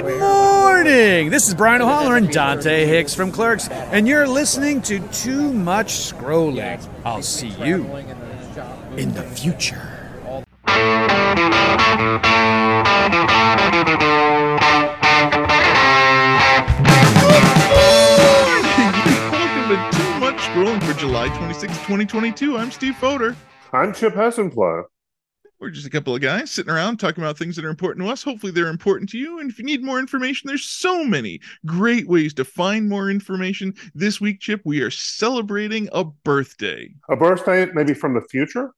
Good morning. This is Brian O'Halloran Dante Hicks from Clerks, and you're listening to Too Much Scrolling. I'll see you in the future. Welcome to Too Much Scrolling for July 26, 2022. I'm Steve Foder. I'm Chip Hessenplow. We're just a couple of guys sitting around talking about things that are important to us. Hopefully, they're important to you. And if you need more information, there's so many great ways to find more information. This week, Chip, we are celebrating a birthday. A birthday, maybe from the future?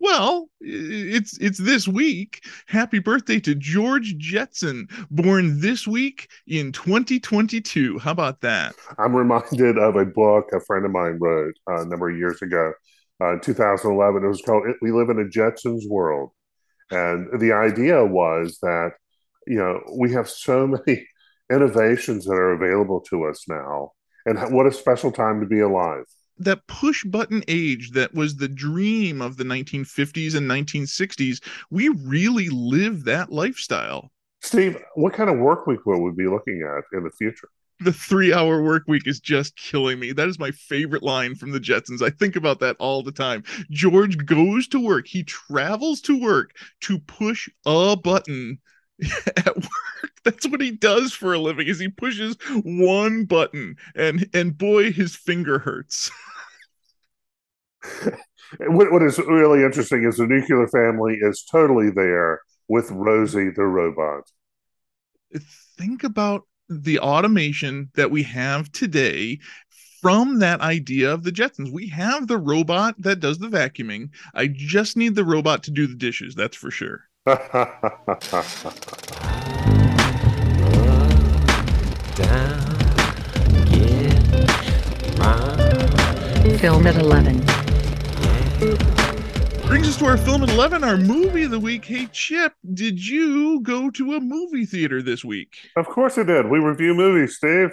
Well, it's it's this week. Happy birthday to George Jetson, born this week in 2022. How about that? I'm reminded of a book a friend of mine wrote uh, a number of years ago, uh, 2011. It was called "We Live in a Jetsons World," and the idea was that you know we have so many innovations that are available to us now, and what a special time to be alive. That push button age that was the dream of the 1950s and 1960s we really live that lifestyle. Steve what kind of work week will we be looking at in the future the three hour work week is just killing me. That is my favorite line from the Jetsons. I think about that all the time. George goes to work, he travels to work to push a button at work. That's what he does for a living is he pushes one button and and boy his finger hurts. what, what is really interesting is the nuclear family is totally there with Rosie the robot. Think about the automation that we have today from that idea of the Jetsons. We have the robot that does the vacuuming. I just need the robot to do the dishes, that's for sure. Film at 11 brings us to our film at 11 our movie of the week. Hey chip did you go to a movie theater this week? Of course i did. We review movies steve.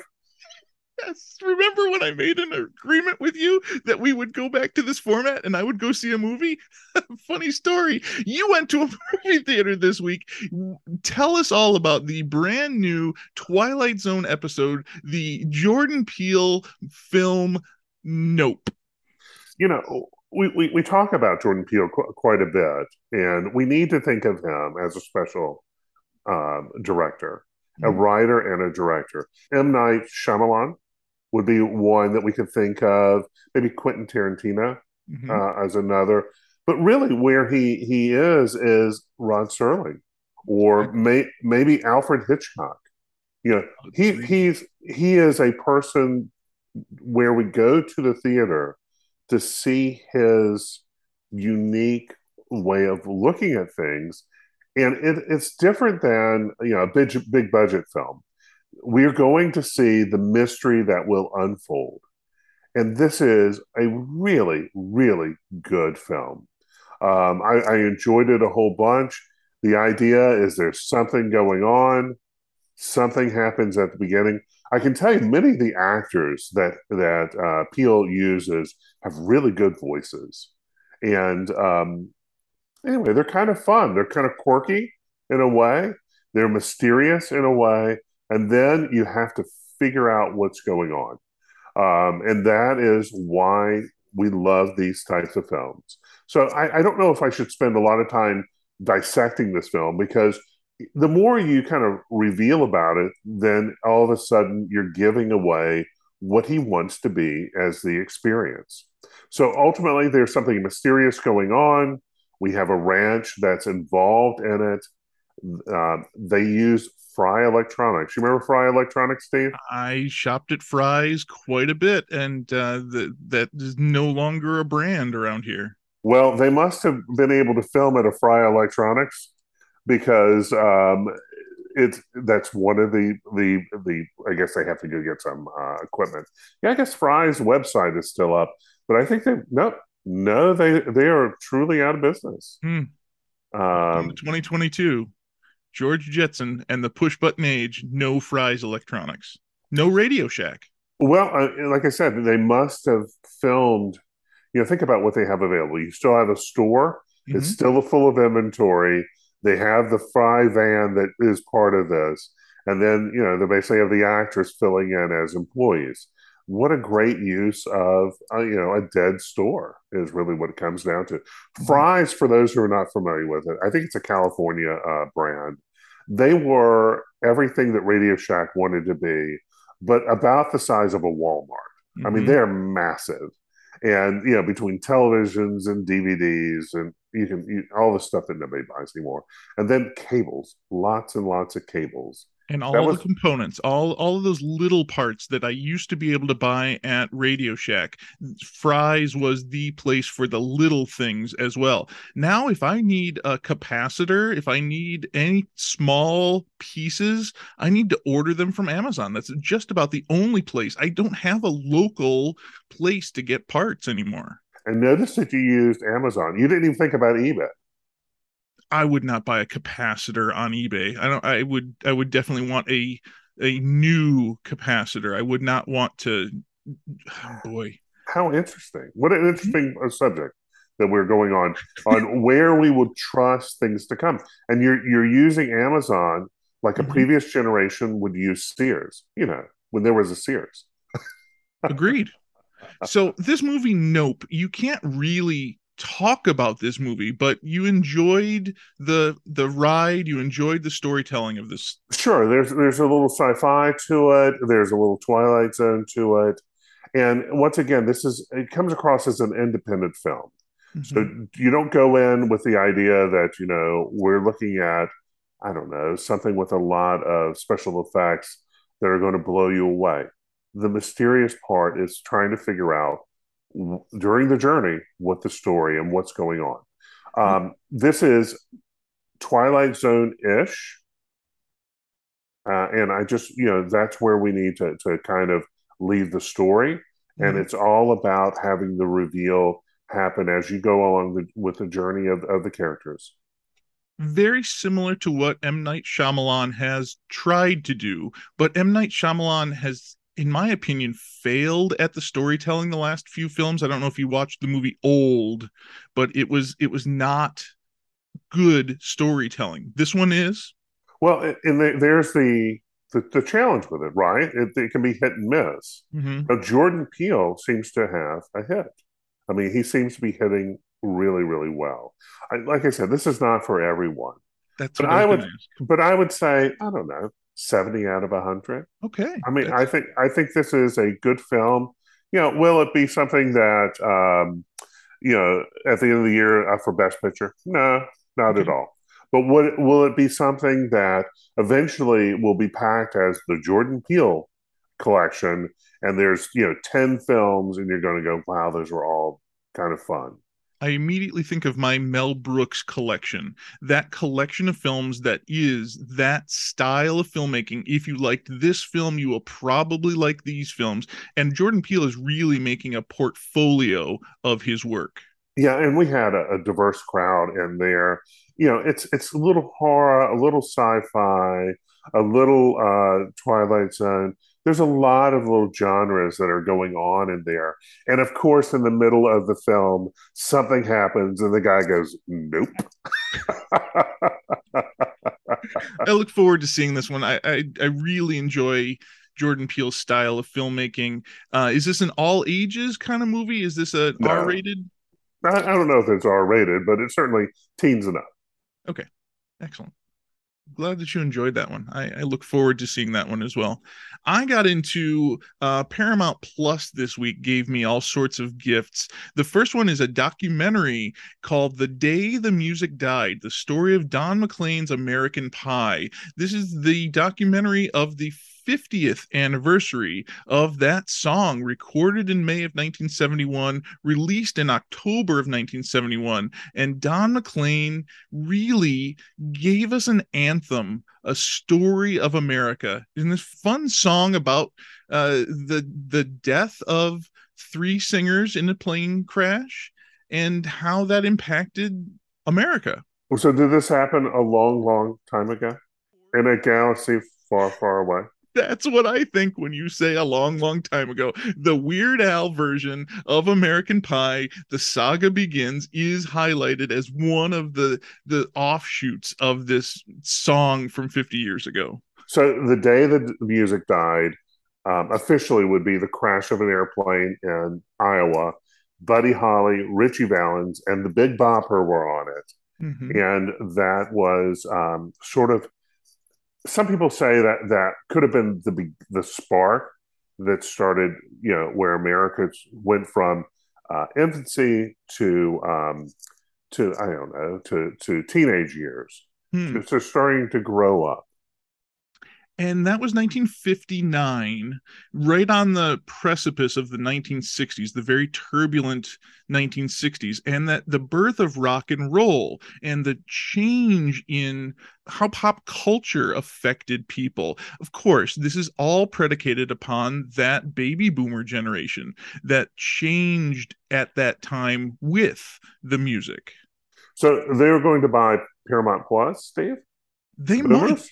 Yes. Remember when i made an agreement with you that we would go back to this format and i would go see a movie? Funny story. You went to a movie theater this week. Tell us all about the brand new twilight zone episode the jordan peele film nope. You know we, we, we talk about Jordan Peele qu- quite a bit, and we need to think of him as a special um, director, mm-hmm. a writer and a director. M. Night Shyamalan would be one that we could think of, maybe Quentin Tarantino mm-hmm. uh, as another. But really, where he he is is Rod Serling, or may, maybe Alfred Hitchcock. You know, he he's he is a person where we go to the theater to see his unique way of looking at things. And it, it's different than you know a big big budget film. We're going to see the mystery that will unfold. And this is a really really good film. Um, I, I enjoyed it a whole bunch. The idea is there's something going on. Something happens at the beginning I can tell you many of the actors that that uh, Peele uses have really good voices, and um, anyway, they're kind of fun. They're kind of quirky in a way. They're mysterious in a way, and then you have to figure out what's going on, um, and that is why we love these types of films. So I, I don't know if I should spend a lot of time dissecting this film because the more you kind of reveal about it, then all of a sudden you're giving away what he wants to be as the experience. So ultimately, there's something mysterious going on. We have a ranch that's involved in it. Uh, they use Fry Electronics. You remember Fry Electronics, Steve? I shopped at Fry's quite a bit, and uh, the, that is no longer a brand around here. Well, they must have been able to film at a Fry Electronics because um, it's that's one of the the the I guess they have to go get some uh, equipment. Yeah, I guess Fry's website is still up, but I think they no no they they are truly out of business. Hmm. Um, 2022, George Jetson and the push button age, no Fry's Electronics, no Radio Shack. Well, uh, like I said, they must have filmed. You know, think about what they have available. You still have a store; mm-hmm. it's still full of inventory They have the Fry van that is part of this, and then you know they basically have the actors filling in as employees. What a great use of uh, you know a dead store is really what it comes down to. Fry's, for those who are not familiar with it, I think it's a California uh, brand. They were everything that Radio Shack wanted to be, but about the size of a Walmart. I mean, Mhm. they're massive. And, you know, between televisions and DVDs and you can, you, all the stuff that nobody buys anymore. And then cables, lots and lots of cables. and all That the components all all of those little parts that i used to be able to buy at radio shack Fry's was the place for the little things as well now if i need a capacitor if i need any small pieces i need to order them from amazon that's just about the only place i don't have a local place to get parts anymore And notice that you used Amazon. You didn't even think about eBay. I would not buy a capacitor on eBay. I don't I would I would definitely want a a new capacitor. I would not want to oh boy. How interesting. What an interesting uh, subject that we're going on on where we would trust things to come. And you're you're using Amazon like a Mhm. previous generation would use Sears, you know, when there was a Sears. Agreed. So this movie Nope, you can't really talk about this movie, but you enjoyed the the ride, you enjoyed the storytelling of this. Sure, there's there's a little sci-fi to it. There's a little Twilight Zone to it, and once again, this is it comes across as an independent film. Mm-hmm. So you don't go in with the idea that you know we're looking at I don't know something with a lot of special effects that are going to blow you away. The mysterious part is trying to figure out during the journey what the story and what's going on. Um, this is Twilight Zone ish. Uh, and I just, you know, that's where we need to, to kind of leave the story. And Mhm. it's all about having the reveal happen as you go along the, with the journey of, of the characters. very similar to what M. Night Shyamalan has tried to do, but M. Night Shyamalan has, in my opinion, failed at the storytelling the last few films. I don't know if you watched the movie Old, but it was it was not good storytelling. This one is. Well, and there's the, the the challenge with it, right? It, it can be hit and miss. Mhm. But Jordan Peele seems to have a hit. I mean, he seems to be hitting really, really well. I, like I said, this is not for everyone. That's But what I, I would-. But I would say, I don't know, 70 out of 100. Okay. I mean, That's- I think I think this is a good film. You know, will it be something that um, you know at the end of the year for Best Picture? No, not at all. But would will it be something that eventually will be packed as the Jordan Peele collection? And there's you know ten films, and you're going to go, wow, those were all kind of fun. I immediately think of my Mel Brooks collection, that collection of films that is that style of filmmaking. If you liked this film, you will probably like these films. And Jordan Peele is really making a portfolio of his work. Yeah, and we had a, a diverse crowd in there. You know, it's it's a little horror, a little sci-fi, a little uh, Twilight Zone. There's a lot of little genres that are going on in there. And of course, in the middle of the film, something happens and the guy goes, "Nope." I look forward to seeing this one. I I, I really enjoy Jordan Peele's style of filmmaking. Uh, is this an all ages kind of movie? Is this a No. R-rated? I, I don't know if it's R-rated, but it's certainly teens and up. Excellent. Glad that you enjoyed that one. I, I look forward to seeing that one as well. I got into uh, Paramount Plus this week, gave me all sorts of gifts. The first one is a documentary called The Day the Music Died The Story of Don McLean's American Pie. This is the documentary of the 50th anniversary of that song, recorded in May of 1971, released in October of 1971. And Don McLean really gave us an anthem, a story of America, in this fun song about uh, the the death of three singers in a plane crash and how that impacted America. So did this happen a long, long time ago in a galaxy far, far away? That's what I think when you say a long, long time ago. The Weird Al version of American Pie, The Saga Begins, is highlighted as one of the the offshoots of this song from 50 years ago. So the day the music died, um, officially would be the crash of an airplane in Iowa. Buddy Holly, Ritchie Valens, and the Big Bopper were on it. Mhm. and that was um, sort of some people say that that could have been the the spark that started you know where America went from uh, infancy to um, to I don't know to to teenage years Hmm. to starting to grow up. And that was 1959 right on the precipice of the 1960s the very turbulent 1960s and that the birth of rock and roll and the change in how pop culture affected people of course this is all predicated upon that baby boomer generation that changed at that time with the music So they were going to buy Paramount Plus, Steve. they Boomers? might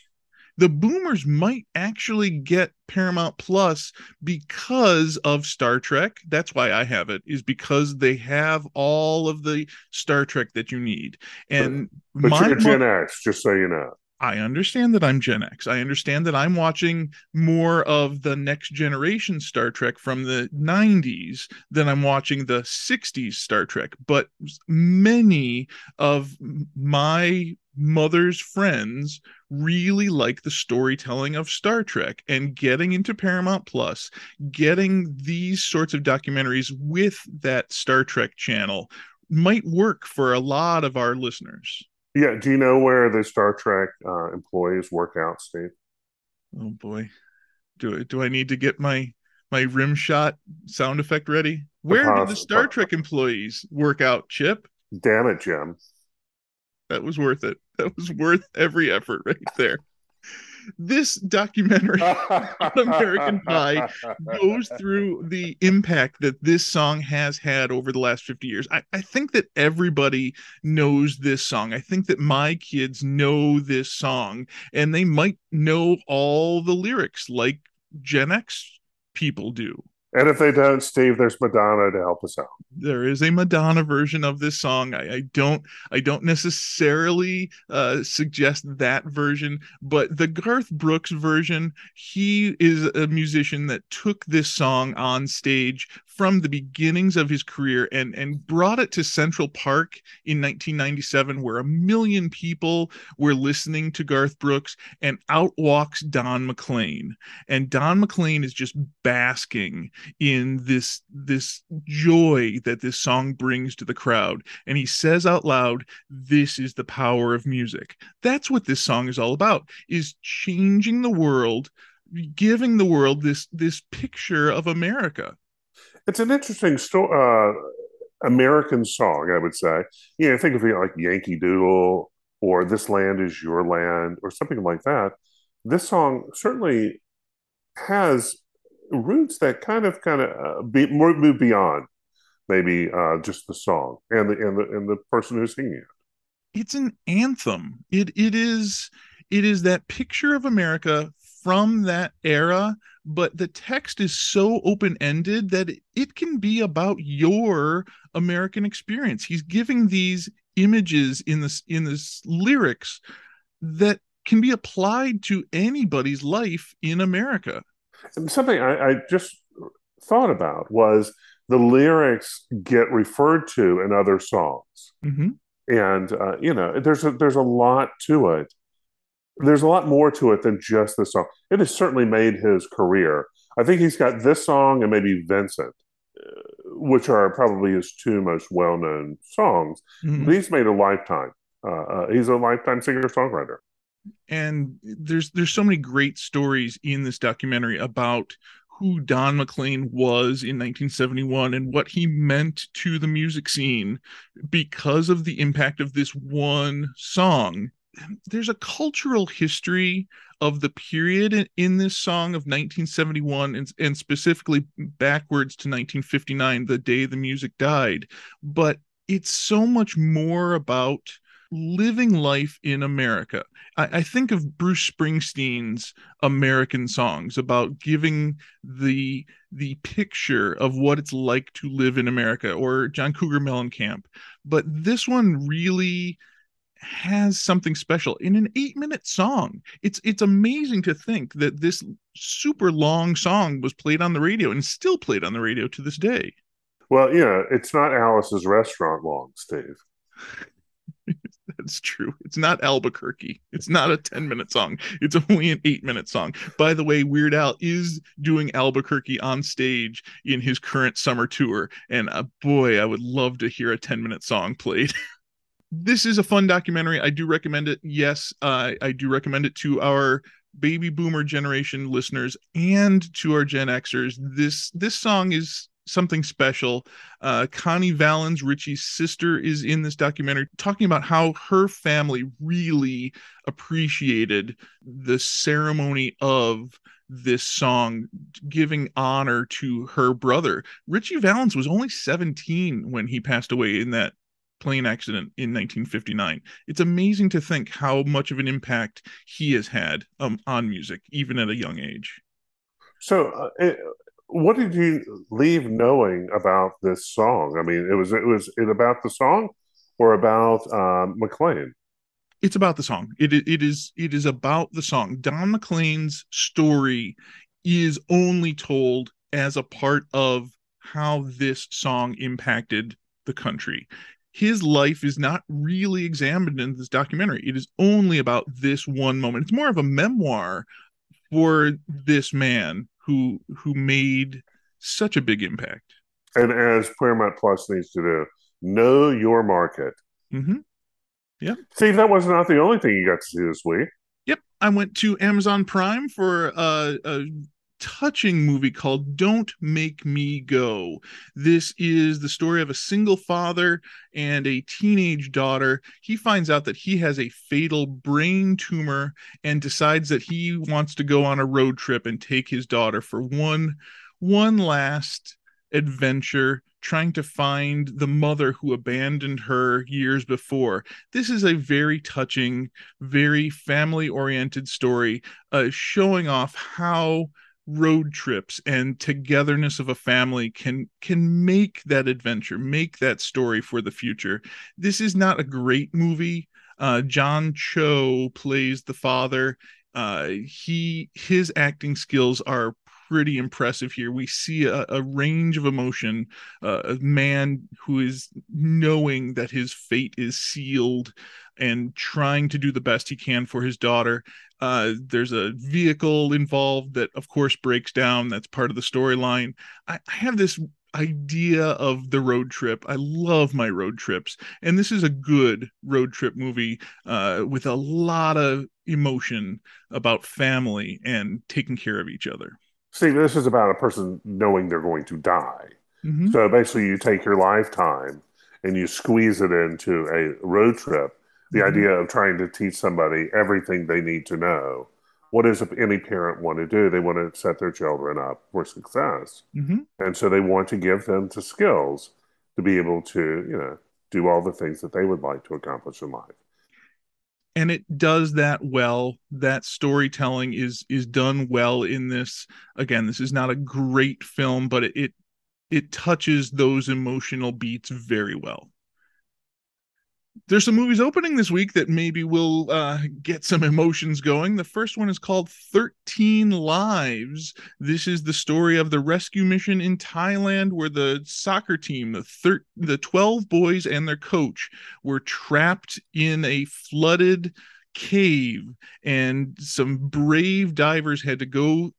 the boomers might actually get Paramount Plus because of Star Trek. That's why I have it, is because they have all of the Star Trek that you need. And But my you're mo- Gen X, just so you know. I understand that I'm Gen X. I understand that I'm watching more of the next generation Star Trek from the 90s than I'm watching the 60s Star Trek. But many of my mother's friends really like the storytelling of Star Trek and getting into Paramount Plus, getting these sorts of documentaries with that Star Trek channel might work for a lot of our listeners. Yeah. Do you know where the Star Trek uh, employees work out, Steve? Oh boy. Do I do I need to get my my rim shot sound effect ready? Where do the Star Trek employees work out, Chip? Damn it, Jim. That was worth it. That was worth every effort right there. This documentary on American Pie goes through the impact that this song has had over the last 50 years. I, I think that everybody knows this song. I think that my kids know this song and they might know all the lyrics like Gen X people do. And if they don't, Steve, there's Madonna to help us out. There is a Madonna version of this song. I, I don't I don't necessarily uh, suggest that version, but the Garth Brooks version, he is a musician that took this song on stage from the beginnings of his career and and brought it to Central Park in 1997 where a million people were listening to Garth Brooks and out walks Don McLean. And Don McLean is just basking in this this joy that this song brings to the crowd. And he says out loud this is the power of music. That's what this song is all about is changing the world giving the world this this picture of america It's an interesting story. Uh, American song, I would say. You know, think of it like Yankee Doodle or This Land Is Your Land or something like that. This song certainly has roots that kind of kind of uh, be, more move beyond maybe uh, just the song and the and the and the person who's singing it. it's an anthem it it is it is that picture of america from that era but the text is so open-ended that it, it can be about your american experience he's giving these images in this in this lyrics that can be applied to anybody's life in america something I, I just thought about was the lyrics get referred to in other songs. Mhm. and uh, you know there's a there's a lot to it there's a lot more to it than just this song it has certainly made his career i think he's got this song and maybe vincent uh, which are probably his two most well-known songs Mhm. but he's made a lifetime uh, uh, he's a lifetime singer-songwriter and there's there's so many great stories in this documentary about who Don McLean was in 1971 and what he meant to the music scene because of the impact of this one song. There's a cultural history of the period in, in this song of 1971 and, and specifically backwards to 1959, the day the music died. But it's so much more about living life in America. I, I, think of Bruce Springsteen's American songs about giving the the picture of what it's like to live in America, or John Cougar Mellencamp. But this one really has something special in an eight minute song. It's it's amazing to think that this super long song was played on the radio and still played on the radio to this day. Well, yeah, it's not Alice's restaurant long, Steve. That's true. It's not Albuquerque. It's not a 10 minute song. It's only an eight minute song. By the way, Weird Al is doing Albuquerque on stage in his current summer tour. And uh, boy, I would love to hear a 10 minute song played. this is a fun documentary. I do recommend it. Yes, uh, I do recommend it to our baby boomer generation listeners and to our Gen Xers. This this song is something special. Uh, Connie Valens, Ritchie's sister, is in this documentary talking about how her family really appreciated the ceremony of this song, giving honor to her brother. Ritchie Valens was only 17 when he passed away in that plane accident in 1959. It's amazing to think how much of an impact he has had um, on music, even at a young age. So, uh, it, what did you leave knowing about this song? I mean, it was it was it about the song or about um, McLean? It's about the song. It it is it is about the song. Don McLean's story is only told as a part of how this song impacted the country. His life is not really examined in this documentary. It is only about this one moment. It's more of a memoir for this man who who made such a big impact. And as Paramount Plus needs to do, know your market. Mm-hmm. Yeah. Steve, that was not the only thing you got to see this week. Yep, I went to Amazon Prime for uh, a touching movie called Don't Make Me Go. This is the story of a single father and a teenage daughter. He finds out that he has a fatal brain tumor and decides that he wants to go on a road trip and take his daughter for one one last adventure trying to find the mother who abandoned her years before. This is a very touching, very family oriented story, uh, showing off how road trips and togetherness of a family can can make that adventure make that story for the future this is not a great movie uh, john cho plays the father uh, he his acting skills are pretty impressive here. We see a, a range of emotion, uh, a man who is knowing that his fate is sealed and trying to do the best he can for his daughter. Uh, there's a vehicle involved that, of course, breaks down. That's part of the storyline. I, I have this idea of the road trip. I love my road trips, and this is a good road trip movie uh, with a lot of emotion about family and taking care of each other. See, this is about a person knowing they're going to die. Mm-hmm. So basically, you take your lifetime and you squeeze it into a road trip. The idea of trying to teach somebody everything they need to know. What does any parent want to do? They want to set their children up for success. Mm-hmm. And so they want to give them the skills to be able to, you know, do all the things that they would like to accomplish in life and it does that well that storytelling is is done well in this again this is not a great film but it it, it touches those emotional beats very well there's some movies opening this week that maybe will uh, get some emotions going. The first one is called 13 Lives. This is the story of the rescue mission in Thailand where the soccer team, the thir- the 12 boys and their coach were trapped in a flooded cave and some brave divers had to go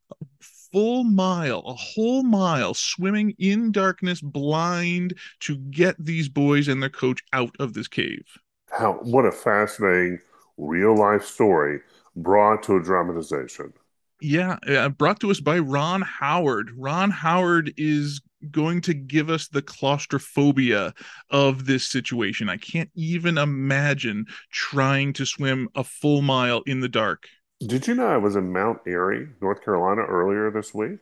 full mile, a whole mile, swimming in darkness, blind, to get these boys and their coach out of this cave. How what a fascinating real life story brought to a dramatization. Yeah, uh, brought to us by Ron Howard. Ron Howard is going to give us the claustrophobia of this situation. I can't even imagine trying to swim a full mile in the dark. Did you know I was in Mount Airy, North Carolina earlier this week?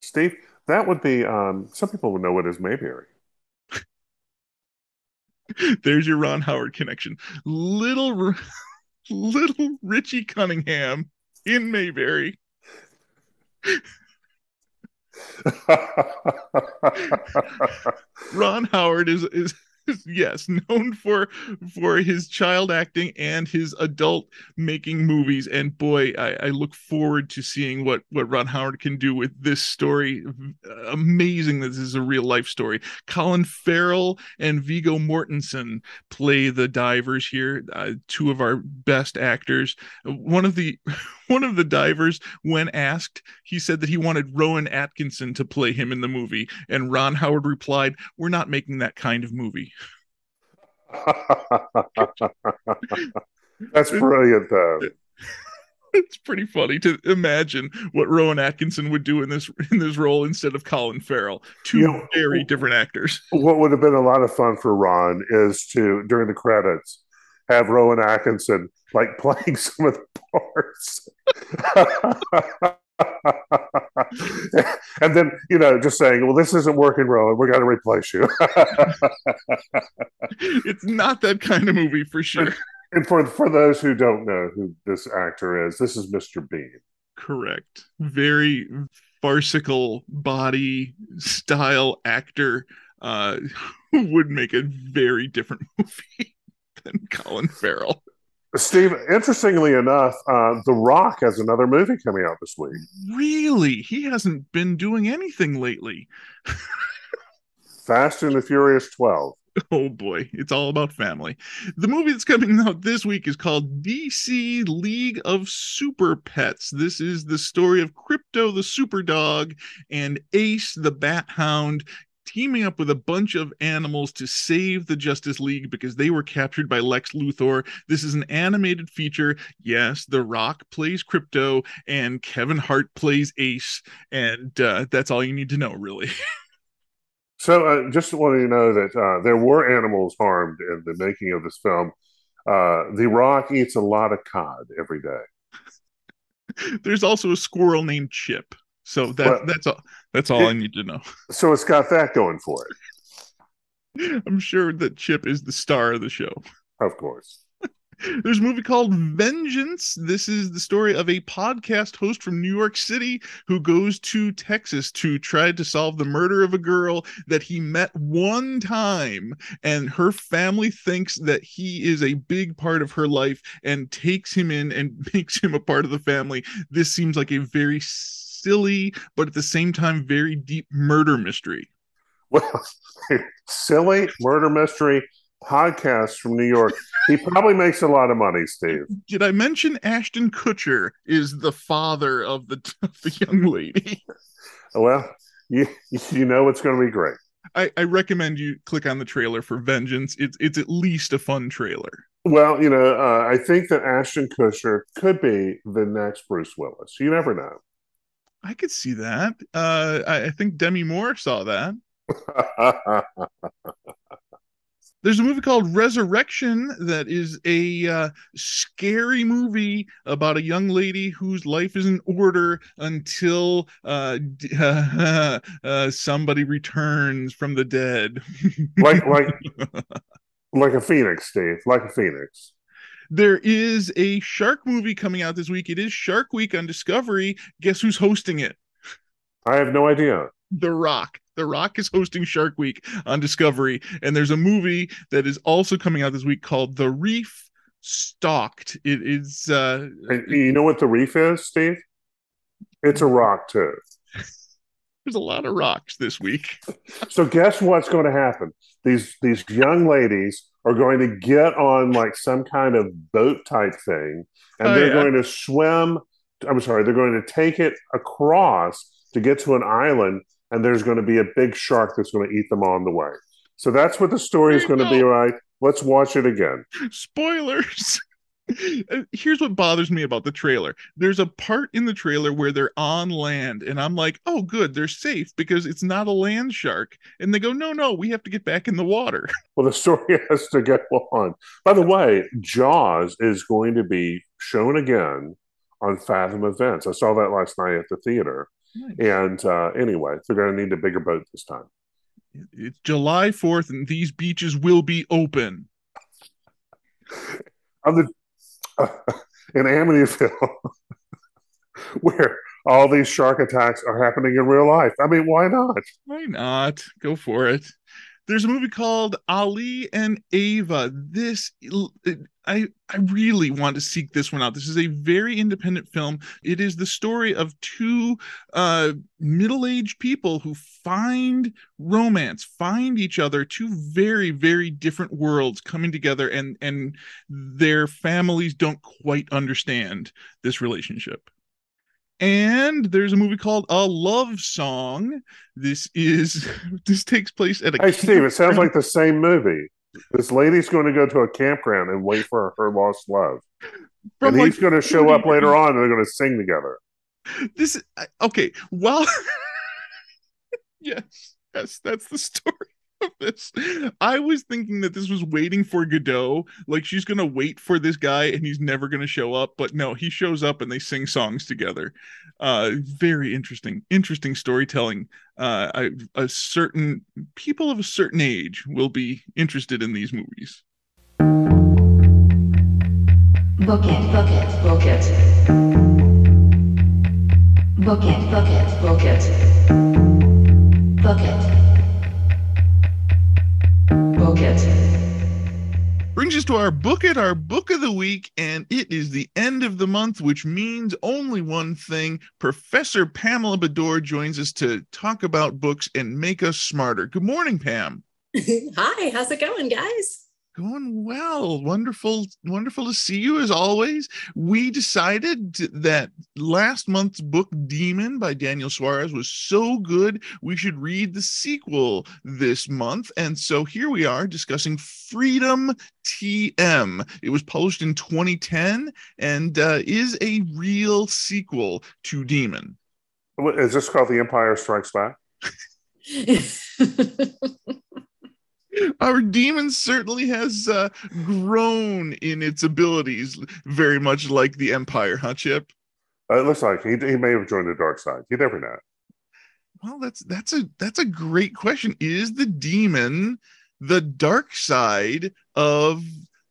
Steve, that would be, um, some people would know what is Mayberry. There's your Ron Howard connection. Little, little Richie Cunningham in Mayberry. Ron Howard is is yes, known for for his child acting and his adult making movies. And boy, I, I, look forward to seeing what what Ron Howard can do with this story. Amazing that this is a real life story. Colin Farrell and Viggo Mortensen play the divers here, uh, two of our best actors. One of the one of the divers, when asked, he said that he wanted Rowan Atkinson to play him in the movie, and Ron Howard replied, "We're not making that kind of movie." That's brilliant, though. It's pretty funny to imagine what Rowan Atkinson would do in this in this role instead of Colin Farrell. Two you know, very different actors. What would have been a lot of fun for Ron is to during the credits have Rowan Atkinson like playing some of the parts. and then you know just saying well this isn't working rowan. We're going to replace you. It's not that kind of movie for sure. And for for those who don't know who this actor is this is mr bean. Correct. Very farcical body style actor uh would make a very different movie than colin farrell Steve, interestingly enough, uh, The Rock has another movie coming out this week. Really? He hasn't been doing anything lately. Fast and the Furious 12. Oh boy, it's all about family. The movie that's coming out this week is called DC League of Super Pets. This is the story of Krypto the Super Dog and Ace the Bat Hound teaming up with a bunch of animals to save the Justice League because they were captured by Lex Luthor. This is an animated feature. Yes, The Rock plays Krypto and Kevin Hart plays Ace, and uh, that's all you need to know, really. so, uh, just wanting to know that uh, there were animals harmed in the making of this film. Uh, the Rock eats a lot of cod every day. There's also a squirrel named Chip. So that that's all that's all it, I need to know. So it's got that going for it. I'm sure that Chip is the star of the show. Of course. There's a movie called Vengeance. This is the story of a podcast host from New York City who goes to Texas to try to solve the murder of a girl that he met one time. And her family thinks that he is a big part of her life and takes him in and makes him a part of the family. This seems like a very silly, but at the same time, very deep murder mystery. Well, silly murder mystery podcast from New York. He probably makes a lot of money, Steve. Did I mention Ashton Kutcher is the father of the, of the young lady? Well, you you know it's going to be great. I, I recommend you click on the trailer for Vengeance. It's it's at least a fun trailer. Well, you know, uh, I think that Ashton Kutcher could be the next Bruce Willis. You never know. I could see that. Uh, I, I think Demi Moore saw that. There's a movie called Resurrection that is a uh, scary movie about a young lady whose life is in order until uh, uh, somebody returns from the dead. like like like a phoenix, Steve. Like a phoenix. There is a shark movie coming out this week. It is Shark Week on Discovery. Guess who's hosting it? I have no idea. The Rock. The Rock is hosting Shark Week on Discovery, and there's a movie that is also coming out this week called The Reef Stalked. It is. Uh, and you know what the reef is, Steve? It's a rock too. There's a lot of rocks this week. so guess what's going to happen? These these young ladies are going to get on like some kind of boat type thing, and oh, they're yeah. going to swim. I'm sorry, they're going to take it across to get to an island, and there's going to be a big shark that's going to eat them on the way. So that's what the story is going to be like. Let's watch it again. Spoilers. Here's what bothers me about the trailer. There's a part in the trailer where they're on land and i'm like oh good they're safe because it's not a land shark. And they go no no we have to get back in the water. Well the story has to go on. By the way jaws is going to be shown again on fathom events. I saw that last night at the theater. Nice. and uh, anyway they're going to need a bigger boat this time. It's July 4th, and these beaches will be open. On the in Amityville, where all these shark attacks are happening in real life. I mean, why not? Why not? Go for it. There's a movie called Ali and Ava. This I I really want to seek this one out. This is a very independent film. It is the story of two uh, middle-aged people who find romance, find each other, two very very different worlds coming together, and and their families don't quite understand this relationship and there's a movie called A Love Song. This is this takes place at a Hey Steve, it sounds like the same movie. This lady's going to go to a campground and wait for her lost love. From and he's going to show up later on and they're going to sing together. This okay, well yes, yes, that's the story this. I was thinking that this was waiting for Godot, like she's gonna wait for this guy and he's never gonna show up, but no, he shows up and they sing songs together. Uh, very interesting, interesting storytelling. Uh, I, a certain people of a certain age will be interested in these movies. Book it, book it, book it. Book it, book it, book it. Book it. Book it. brings us to our book it our book of the week and it is the end of the month which means only one thing professor pamela bedore joins us to talk about books and make us smarter good morning pam Hi, how's it going, guys? Going well. Wonderful wonderful to see you as always. We decided that last month's book demon by daniel suarez was so good we should read the sequel this month. And so here we are discussing freedom tm it was published in 2010 and uh, is a real sequel to demon. Is this called The Empire Strikes Back? our demon certainly has uh, grown in its abilities very much like the empire huh chip Uh, it looks like he, he may have joined the dark side. You never know. Well, that's that's a that's a great question. Is the demon the dark side of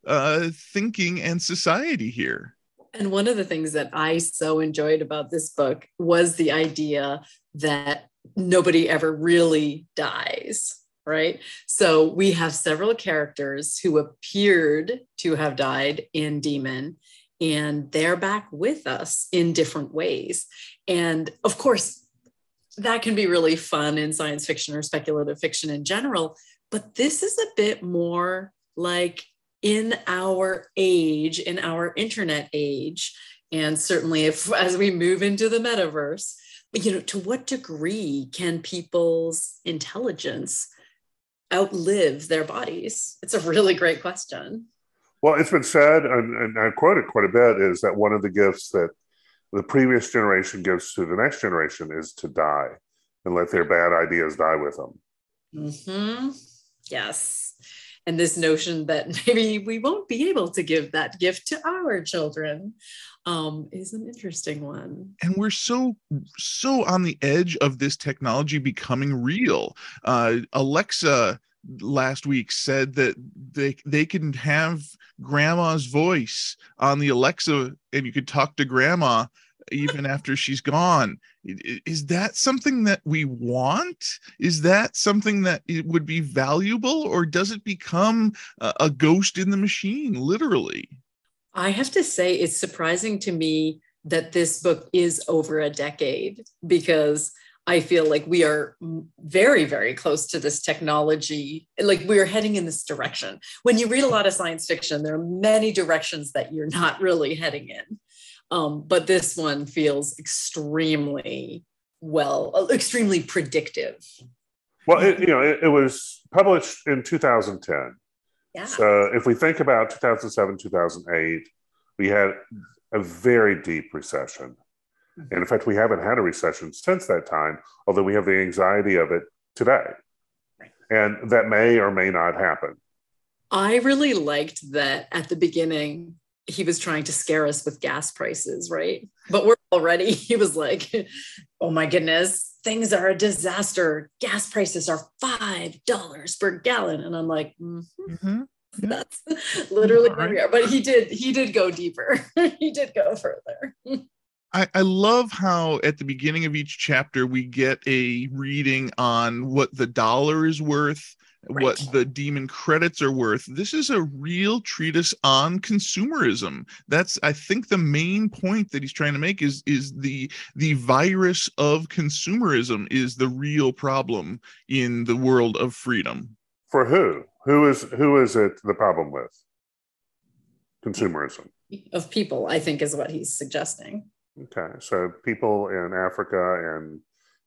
uh thinking and society here? and one of the things that I so enjoyed about this book was the idea that nobody ever really dies, right? So we have several characters who appeared to have died in Demon, and they're back with us in different ways. And of course, that can be really fun in science fiction or speculative fiction in general. But this is a bit more like in our age, in our internet age, and certainly if as we move into the metaverse, you know, to what degree can people's intelligence outlive their bodies? It's a really great question. Well, it's been said, and, and I quote it quite a bit, is that one of the gifts that the previous generation gives to the next generation is to die and let their bad ideas die with them. hmm Yes. And this notion that maybe we won't be able to give that gift to our children um, is an interesting one. And we're so so on the edge of this technology becoming real. Uh Alexa last week said that they they can have grandma's voice on the Alexa and you could talk to grandma even after she's gone is that something that we want is that something that it would be valuable or does it become a ghost in the machine literally I have to say, it's surprising to me that this book is over a decade because I feel like we are very, very close to this technology. Like we are heading in this direction. When you read a lot of science fiction, there are many directions that you're not really heading in. Um, but this one feels extremely well, extremely predictive. Well, it, you know, it, it was published in 2010. Yeah. So if we think about 2007, 2008, we had a very deep recession. Mm-hmm. And in fact, we haven't had a recession since that time, although we have the anxiety of it today. And that may or may not happen. I really liked that at the beginning, he was trying to scare us with gas prices, right? But we're already, he was like, oh my goodness, things are a disaster. Gas prices are $5 per gallon. And I'm like, mhm, Mhm. That's literally where we are. But he did, he did go deeper. he did go further. I, I love how at the beginning of each chapter we get a reading on what the dollar is worth, what the demon credits are worth. This is a real treatise on consumerism. That's I think the main point that he's trying to make is is the the virus of consumerism is the real problem in the world of freedom. For who? Who is who is it the problem with? Consumerism. Of people, I think is what he's suggesting. Okay, so people in Africa and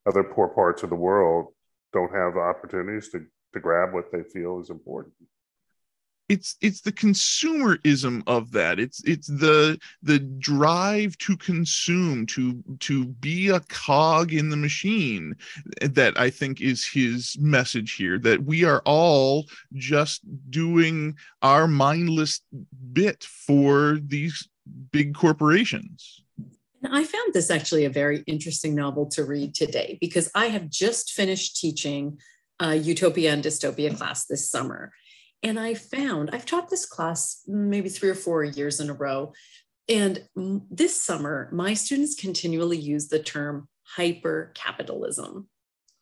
other poor parts of the world don't have opportunities to, to grab what they feel is important. it's it's the consumerism of that it's it's the the drive to consume to to be a cog in the machine that i think is his message here that we are all just doing our mindless bit for these big corporations I found this actually a very interesting novel to read today because I have just finished teaching a Utopia and Dystopia class this summer. And I found I've taught this class maybe three or four years in a row. And this summer, my students continually use the term hyper capitalism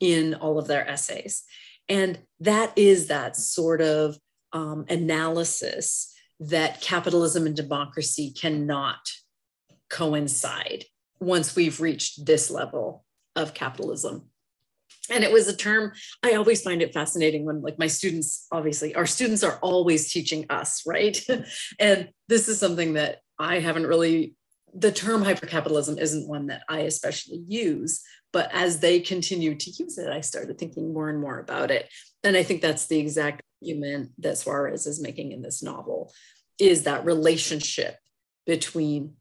in all of their essays. And that is that sort of um, analysis that capitalism and democracy cannot coincide once we've reached this level of capitalism and it was a term i always find it fascinating when like my students obviously our students are always teaching us right? And this is something that i haven't really the term hypercapitalism isn't one that i especially use but as they continue to use it i started thinking more and more about it. And i think that's the exact argument that suarez is making in this novel is that relationship between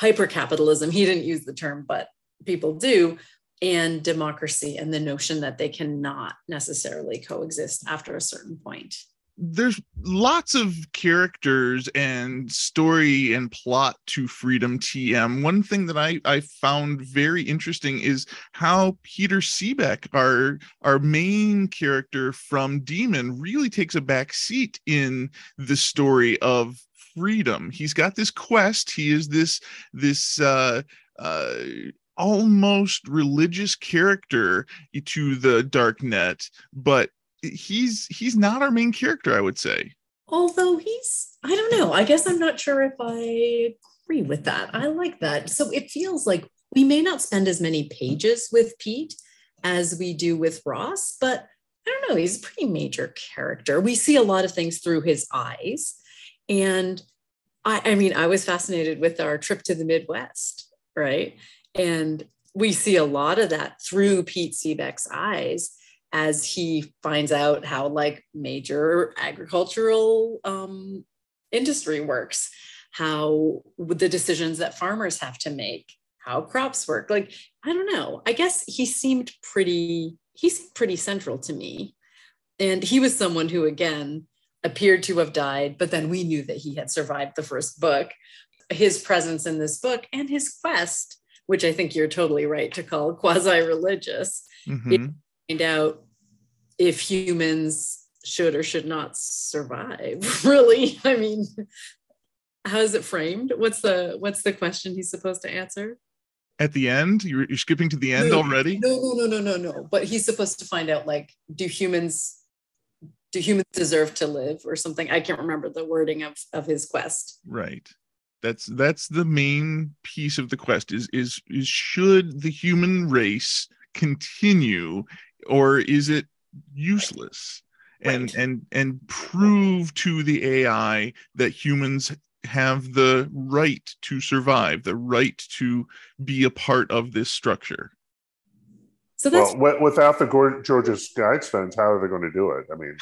hypercapitalism he didn't use the term but people do and democracy and the notion that they cannot necessarily coexist after a certain point. There's lots of characters and story and plot to freedom tm one thing that i i found very interesting is how peter sebeck our our main character from daemon really takes a back seat in the story of freedom. He's got this quest. He is this this uh uh almost religious character to the dark net but he's he's not our main character i would say. Although he's i don't know i guess i'm not sure if i agree with that. I like that. So it feels like we may not spend as many pages with pete as we do with ross but i don't know he's a pretty major character. We see a lot of things through his eyes. And i i mean i was fascinated with our trip to the midwest right and we see a lot of that through pete sebeck's eyes as he finds out how like major agricultural um, industry works how the decisions that farmers have to make how crops work. Like i don't know. I guess he seemed pretty he seemed pretty central to me. And he was someone who again appeared to have died but then we knew that he had survived the first book. His presence in this book and his quest which i think you're totally right to call quasi-religious Mhm. find out if humans should or should not survive really. I mean how is it framed? What's the what's the question he's supposed to answer? At the end? You're, you're skipping to the end No, already? no no no no no no. But he's supposed to find out like do humans do humans deserve to live or something? I can't remember the wording of of his quest. Right that's that's the main piece of the quest is is is should the human race continue or is it useless and Right. and and prove to the ai that humans have the right to survive the right to be a part of this structure so that's Well, wi- without the Gor- Georgia's Guidestones, how are they going to do it? I mean,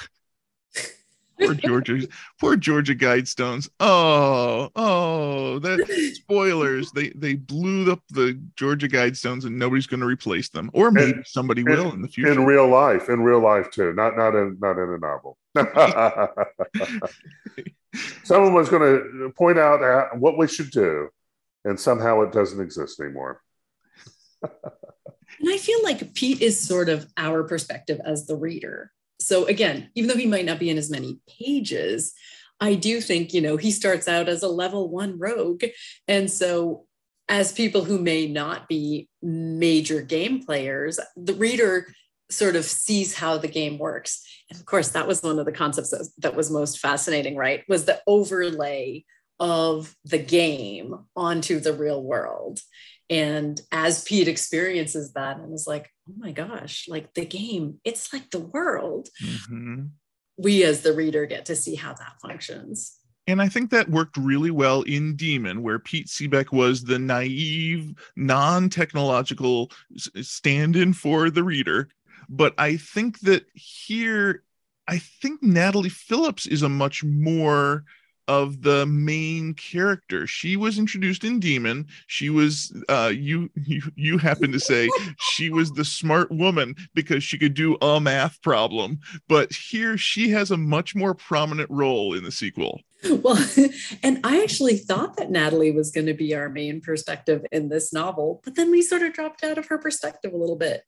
poor georgia poor georgia guidestones oh oh that spoilers they they blew up the georgia guidestones and nobody's going to replace them or maybe somebody will in the future in real life, in real life too, not not in not in a novel. Someone was going to point out uh, what we should do, and somehow it doesn't exist anymore. And I feel like Pete is sort of our perspective as the reader. So again, even though he might not be in as many pages, I do think, you know, he starts out as a level one rogue. And so as people who may not be major game players, the reader sort of sees how the game works. And of course, that was one of the concepts that, that was most fascinating, right? Was the overlay of the game onto the real world. And as Pete experiences that and is like, oh my gosh, like the game, it's like the world. Mhm. We as the reader get to see how that functions. And I think that worked really well in Daemon, where Pete Sebeck was the naive, non technological stand in for the reader. But I think that here, I think Natalie Phillips is a much more of the main character. She was introduced in Daemon. She was uh you you you happen to say she was the smart woman because she could do a math problem. But here she has a much more prominent role in the sequel. Well, and I actually thought that Natalie was going to be our main perspective in this novel, but then we sort of dropped out of her perspective a little bit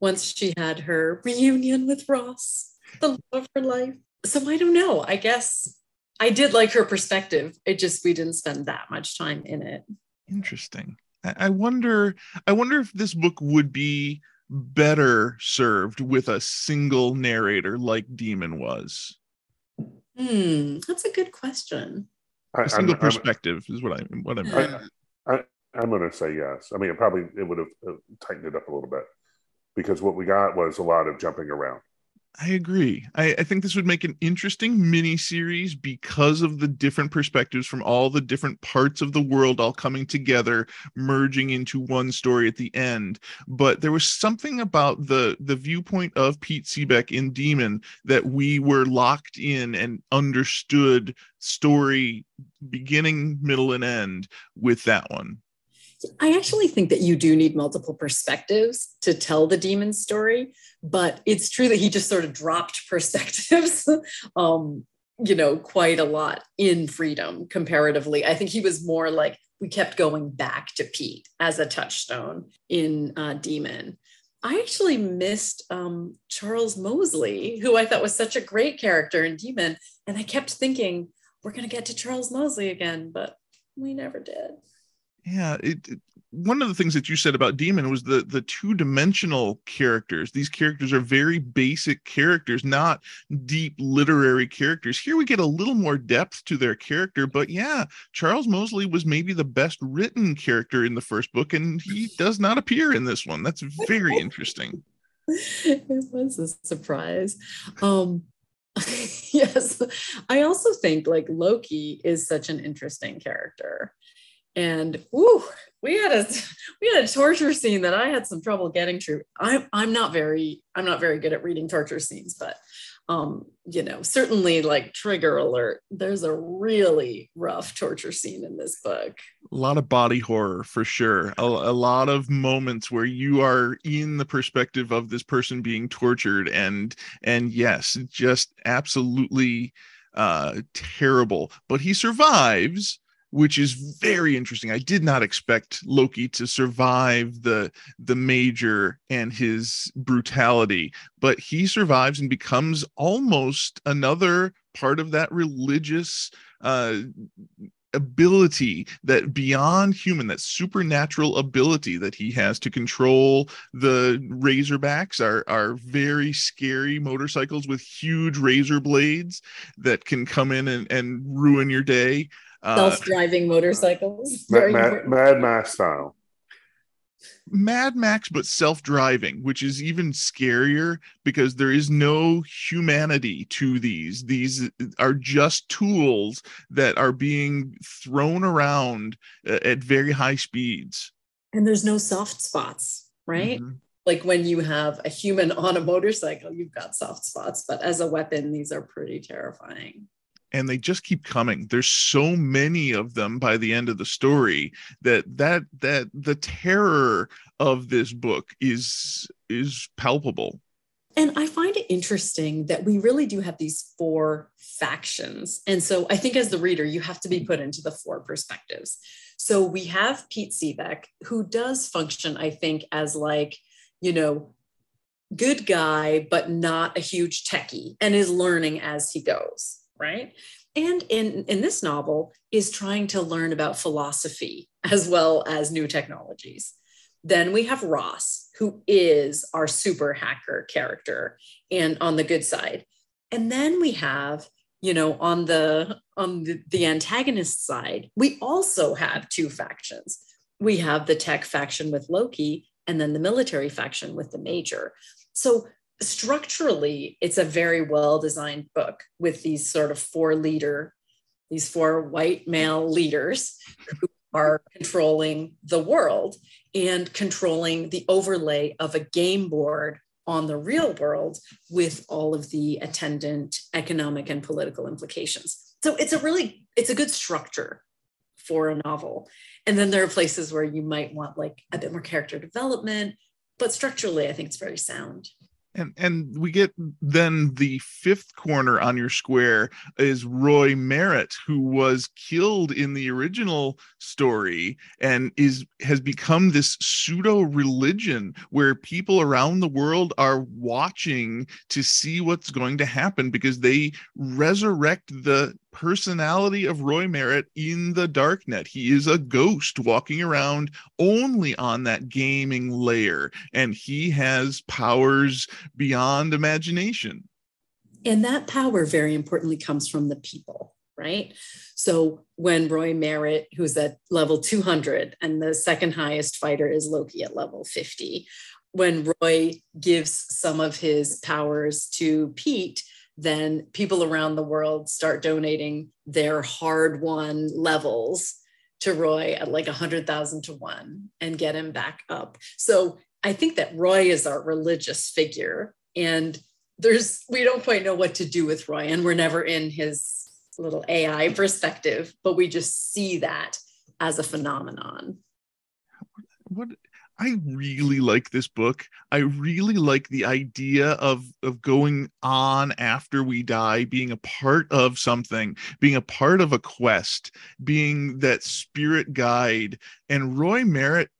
once she had her reunion with Ross, the love of her life. So I don't know. I guess I did like her perspective. It just, we didn't spend that much time in it. Interesting. I I wonder. I wonder if this book would be better served with a single narrator like Daemon was. Hmm, that's a good question. I, A single I'm- I'm- perspective is what I what I'm. I, I'm going to say yes. I mean, it probably it would have uh, tightened it up a little bit because what we got was a lot of jumping around. I agree. I, I think this would make an interesting mini series because of the different perspectives from all the different parts of the world all coming together, merging into one story at the end. But there was something about the the viewpoint of Pete Sebeck in Daemon that we were locked in and understood story beginning, middle, and end with that one. I actually think that you do need multiple perspectives to tell the daemon story, but it's true that he just sort of dropped perspectives, um, you know, quite a lot in freedom comparatively. I think he was more like we kept going back to Pete as a touchstone in uh, Daemon. I actually missed um, Charles Mosely, who I thought was such a great character in Daemon, and I kept thinking we're going to get to Charles Mosely again, but we never did. Yeah, it, it- one of the things that you said about Daemon was the the two dimensional characters. These characters are very basic characters, not deep literary characters. Here we get a little more depth to their character, but yeah, Charles Mosely was maybe the best written character in the first book, and he does not appear in this one. That's very interesting. it was a surprise. Um, yes, I also think like Loki is such an interesting character, and we had a we had a torture scene that I had some trouble getting through. I'm I'm not very I'm not very good at reading torture scenes, but um, you know, certainly like trigger alert. There's a really rough torture scene in this book. A lot of body horror for sure. A, a lot of moments where you are in the perspective of this person being tortured, and and yes, just absolutely uh, terrible. But he survives, which is very interesting. I did not expect Loki to survive the the major and his brutality, but he survives and becomes almost another part of that religious uh ability that beyond human that supernatural ability that he has to control the razorbacks are are very scary motorcycles with huge razor blades that can come in and, and ruin your day Self-driving motorcycles. Mad, Mad. Mad Max style. Mad Max, but self driving, which is even scarier because there is no humanity to these. These are just tools that are being thrown around uh, at very high speeds. and there's no soft spots, right? Mhm. Like when you have a human on a motorcycle, you've got soft spots, but as a weapon, these are pretty terrifying. And they just keep coming. There's so many of them by the end of the story that that that the terror of this book is is palpable. And I find it interesting that we really do have these four factions. And so I think as the reader, you have to be put into the four perspectives. So we have Pete Sebeck, who does function, I think, as like, you know, good guy, but not a huge techie and is learning as he goes, right? And in, in this novel is trying to learn about philosophy as well as new technologies. Then we have Ross, who is our super hacker character and on the good side. And then we have, you know, on the on the, the antagonist side, we also have two factions. We have the tech faction with Loki and then the military faction with the major. So structurally, it's a very well designed book with these sort of four leader, these four white male leaders who are controlling the world and controlling the overlay of a game board on the real world with all of the attendant economic and political implications. So it's a really it's a good structure for a novel. And then there are places where you might want like a bit more character development but structurally i think it's very sound and and we get then the fifth corner on your square is roy merritt who was killed in the original story and is has become this pseudo religion where people around the world are watching to see what's going to happen because they resurrect the personality of Roy Merritt in the darknet. He is a ghost walking around only on that gaming layer, and he has powers beyond imagination. And that power, very importantly, comes from the people, right? So when Roy Merritt, who's at level 200, and the second highest fighter is Loki at level 50, when Roy gives some of his powers to Pete, then people around the world start donating their hard won levels to Roy at like 100,000 to one and get him back up. So I think that Roy is our religious figure. And there's, we don't quite know what to do with Roy, and we're never in his little AI perspective, but we just see that as a phenomenon. What I really like this book. I really like the idea of of going on after we die, being a part of something, being a part of a quest, being that spirit guide. And Roy Merritt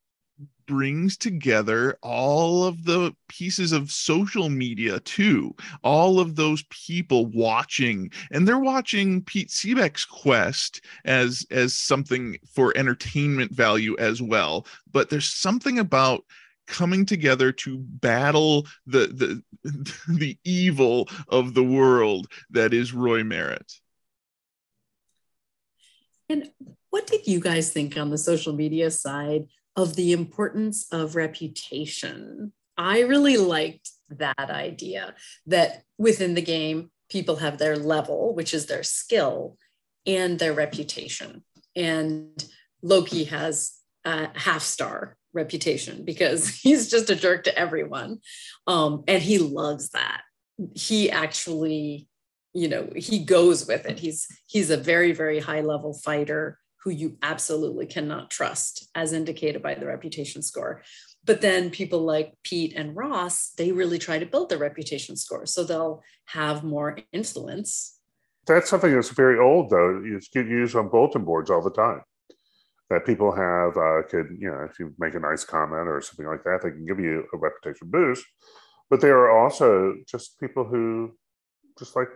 brings together all of the pieces of social media too. All of those people watching and they're watching pete sebeck's quest as as something for entertainment value as well. But there's something about coming together to battle the the the evil of the world that is roy merritt. And what did you guys think on the social media side of the importance of reputation. I really liked that idea that within the game, people have their level, which is their skill, and their reputation. And Loki has a half star reputation because he's just a jerk to everyone. Um, and he loves that. He actually, you know, he goes with it. He's he's a very, very high level fighter who you absolutely cannot trust, as indicated by the reputation score. But then people like Pete and Ross, they really try to build their reputation score. So they'll have more influence. That's something that's very old, though. It's used on bulletin boards all the time. That people have uh, could, you know, if you make a nice comment or something like that, they can give you a reputation boost. But there are also just people who just like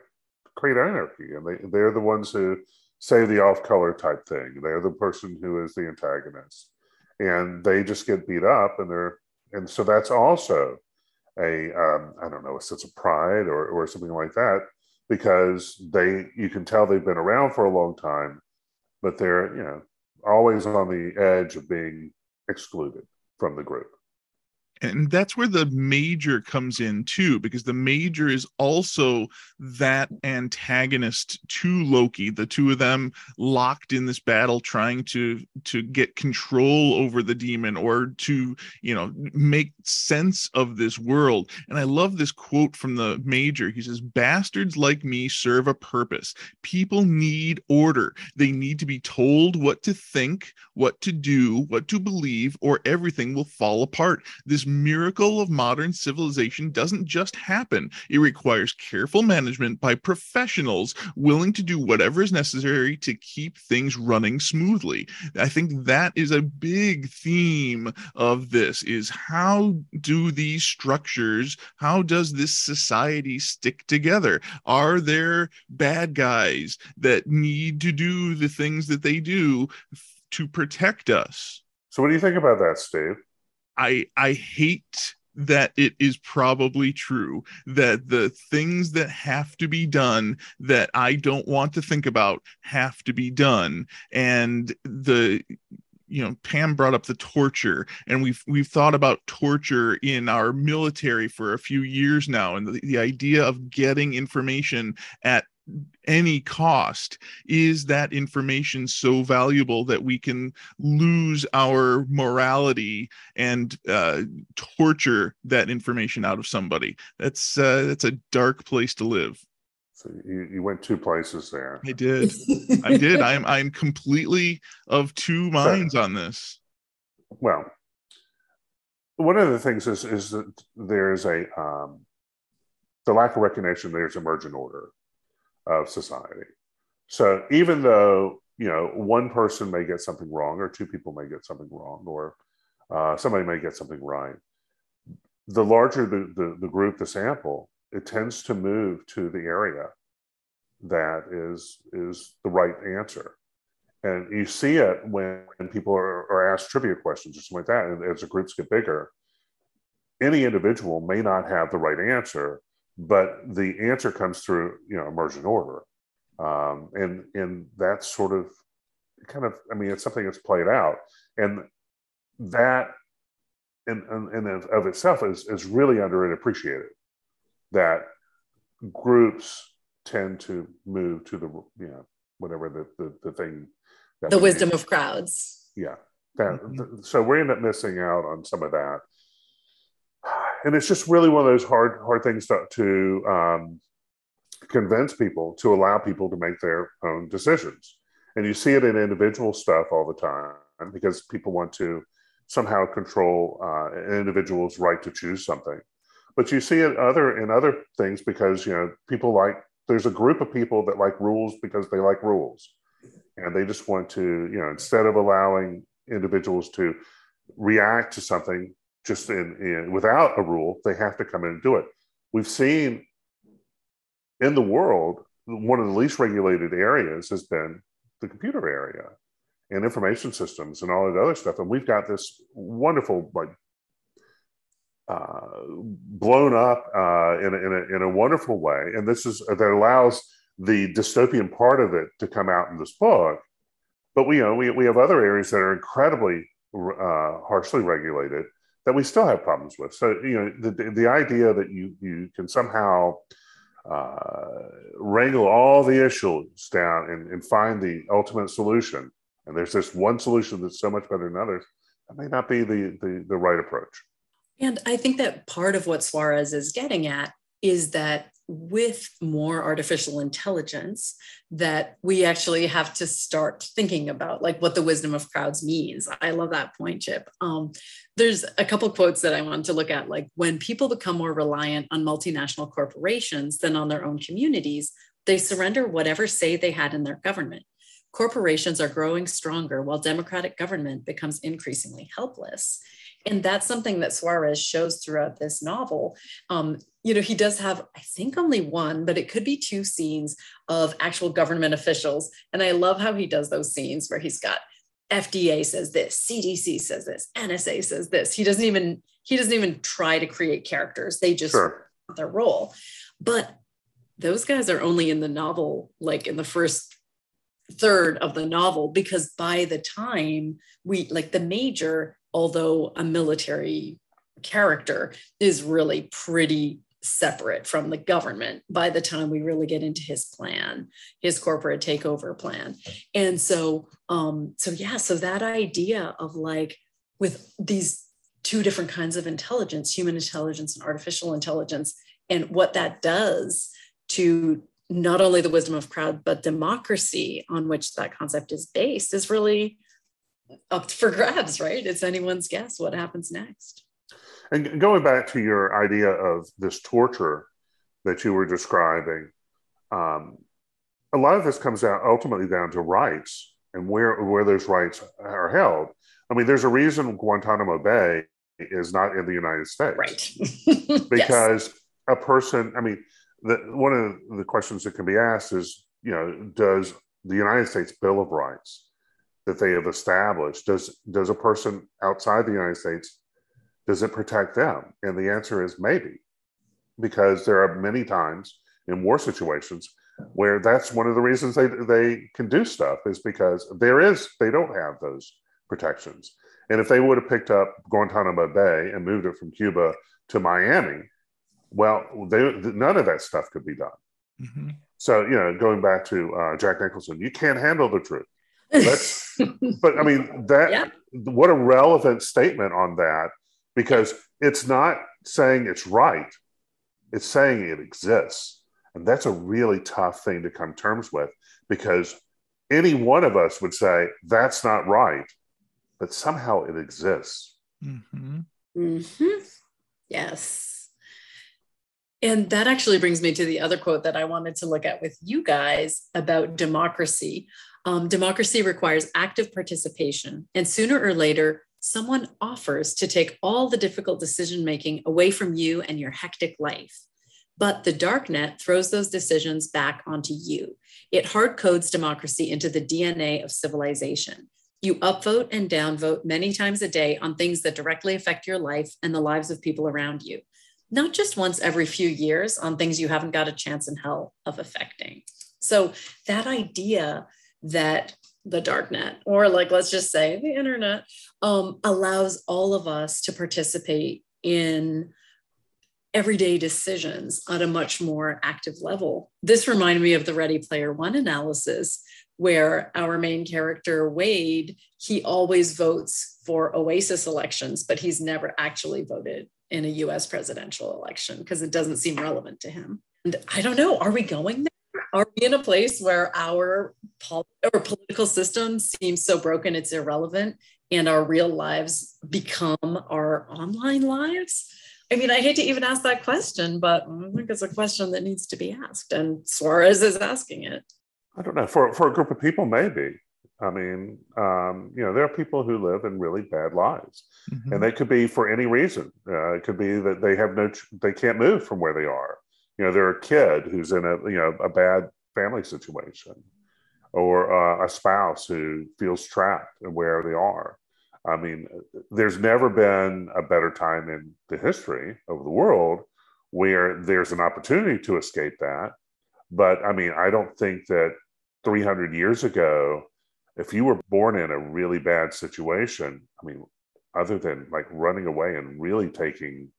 create anarchy, and they they're the ones who say the off color type thing. They're the person who is the antagonist, and they just get beat up, and they're and so that's also a um, I don't know a sense of pride or or something like that because they you can tell they've been around for a long time, but they're you know always on the edge of being excluded from the group and that's where the major comes in too because the major is also that antagonist to loki the two of them locked in this battle trying to to get control over the daemon or to you know make sense of this world. And i love this quote from the major. He says bastards like me serve a purpose. People need order. They need to be told what to think what to do what to believe or everything will fall apart. This miracle of modern civilization doesn't just happen. It requires careful management by professionals willing to do whatever is necessary to keep things running smoothly. I think that is a big theme of this is how do these structures, how does this society stick together? Are there bad guys that need to do the things that they do to protect us? So, what do you think about that, Steve? I I hate that it is probably true that the things that have to be done that I don't want to think about have to be done. And the you know Pam brought up the torture and we've we've thought about torture in our military for a few years now and the, the idea of getting information at any cost is that information so valuable that we can lose our morality and uh, torture that information out of somebody. That's uh, that's a dark place to live. So you, you went two places there. I did. I did. I'm i'm completely of two minds on this. Well one of the things is is that there's a um, the lack of recognition there's emergent order of society. So even though you know one person may get something wrong, or two people may get something wrong, or uh, somebody may get something right, the larger the, the, the group, the sample, it tends to move to the area that is is the right answer. And you see it when, when people are, are asked trivia questions or something like that. And as the groups get bigger, any individual may not have the right answer, but the answer comes through you know emergent order. Um, and and that's sort of kind of i mean it's something that's played out. And that in, in, in of itself is, is really underappreciated that groups tend to move to the you know whatever the the, the thing the wisdom need. of crowds. Yeah. That, mm-hmm. so we end up missing out on some of that and it's just really one of those hard hard things to, to um, convince people to allow people to make their own decisions. And you see it in individual stuff all the time because people want to somehow control uh, an individual's right to choose something. But you see it other in other things because you know people like there's a group of people that like rules because they like rules. And they just want to you know instead of allowing individuals to react to something just in, in without a rule, they have to come in and do it. We've seen in the world, one of the least regulated areas has been the computer area and information systems and all that other stuff. And we've got this wonderful, like, uh, blown up uh, in, a, in, a, in a wonderful way. And this is that allows the dystopian part of it to come out in this book. But we, you know, we, we have other areas that are incredibly uh, harshly regulated that we still have problems with. So you know the the idea that you you can somehow uh, wrangle all the issues down and, and find the ultimate solution, and there's this one solution that's so much better than others, that may not be the the, the right approach. And I think that part of what Suarez is getting at is that with more artificial intelligence that we actually have to start thinking about like what the wisdom of crowds means. I love that point chip. Um, there's a couple quotes that i want to look at like when people become more reliant on multinational corporations than on their own communities they surrender whatever say they had in their government. Corporations are growing stronger while democratic government becomes increasingly helpless and that's something that Suarez shows throughout this novel. Um, you know, he does have, I think, only one, but it could be two scenes of actual government officials. And I love how he does those scenes where he's got FDA says this, CDC says this, NSA says this. He doesn't even he doesn't even try to create characters. They just sure. their role. But those guys are only in the novel, like in the first third of the novel, because by the time we like the major although a military character, is really pretty separate from the government by the time we really get into his plan his corporate takeover plan. And so um so yeah so that idea of like with these two different kinds of intelligence human intelligence and artificial intelligence and what that does to not only the wisdom of crowd but democracy on which that concept is based is really up for grabs, right? It's anyone's guess what happens next. And going back to your idea of this torture that you were describing, um, a lot of this comes out ultimately down to rights and where where those rights are held. I mean, there's a reason Guantanamo Bay is not in the United States, Right. because a person. I mean, the, one of the questions that can be asked is, you know, does the United States Bill of Rights that they have established does does a person outside the United States does it protect them? And the answer is maybe, because there are many times in war situations where that's one of the reasons they they can do stuff is because there is they don't have those protections. And if they would have picked up Guantanamo Bay and moved it from Cuba to Miami, well, they, none of that stuff could be done. Mhm. So you know, going back to uh, Jack Nicholson, you can't handle the truth. Let's, but I mean that. Yeah. What a relevant statement on that, because it's not saying it's right; it's saying it exists, and that's a really tough thing to come terms with. Because any one of us would say that's not right, but somehow it exists. Mhm. hmm Yes. And that actually brings me to the other quote that I wanted to look at with you guys about democracy. Um, democracy requires active participation, and sooner or later, someone offers to take all the difficult decision making away from you and your hectic life. But the dark net throws those decisions back onto you. It hard codes democracy into the DNA of civilization. You upvote and downvote many times a day on things that directly affect your life and the lives of people around you, not just once every few years on things you haven't got a chance in hell of affecting. So, that idea that the darknet, or like let's just say the internet, um, allows all of us to participate in everyday decisions on a much more active level. This reminded me of the Ready Player One analysis, where our main character, Wade, he always votes for Oasis elections, but he's never actually voted in a US presidential election because it doesn't seem relevant to him. And I don't know, are we going there? Are we in a place where our pol- or political system seems so broken it's irrelevant and our real lives become our online lives? I mean, I hate to even ask that question, but I think it's a question that needs to be asked. And Suarez is asking it. I don't know. For for a group of people, maybe. I mean, um, you know, there are people who live in really bad lives, Mhm. and they could be for any reason. Uh, it could be that they have no, ch- they can't move from where they are. You know, they're a kid who's in a you know a bad family situation, or uh, a spouse who feels trapped in where they are. I mean, there's never been a better time in the history of the world where there's an opportunity to escape that. But I mean, I don't think that 300 years ago, if you were born in a really bad situation, I mean, other than like running away and really taking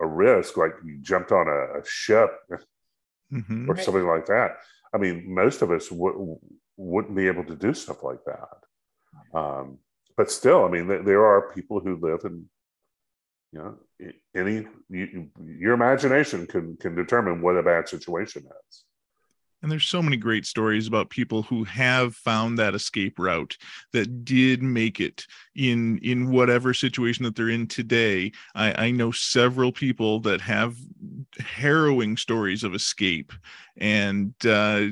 a risk, like you jumped on a, a ship Mhm. or Right. something like that. I mean, most of us w- wouldn't be able to do stuff like that. Um, but still, I mean, th- there are people who live in, you know, any you, your imagination can can determine what a bad situation is. And there's so many great stories about people who have found that escape route that did make it in in whatever situation that they're in today. I, I know several people that have harrowing stories of escape, and uh,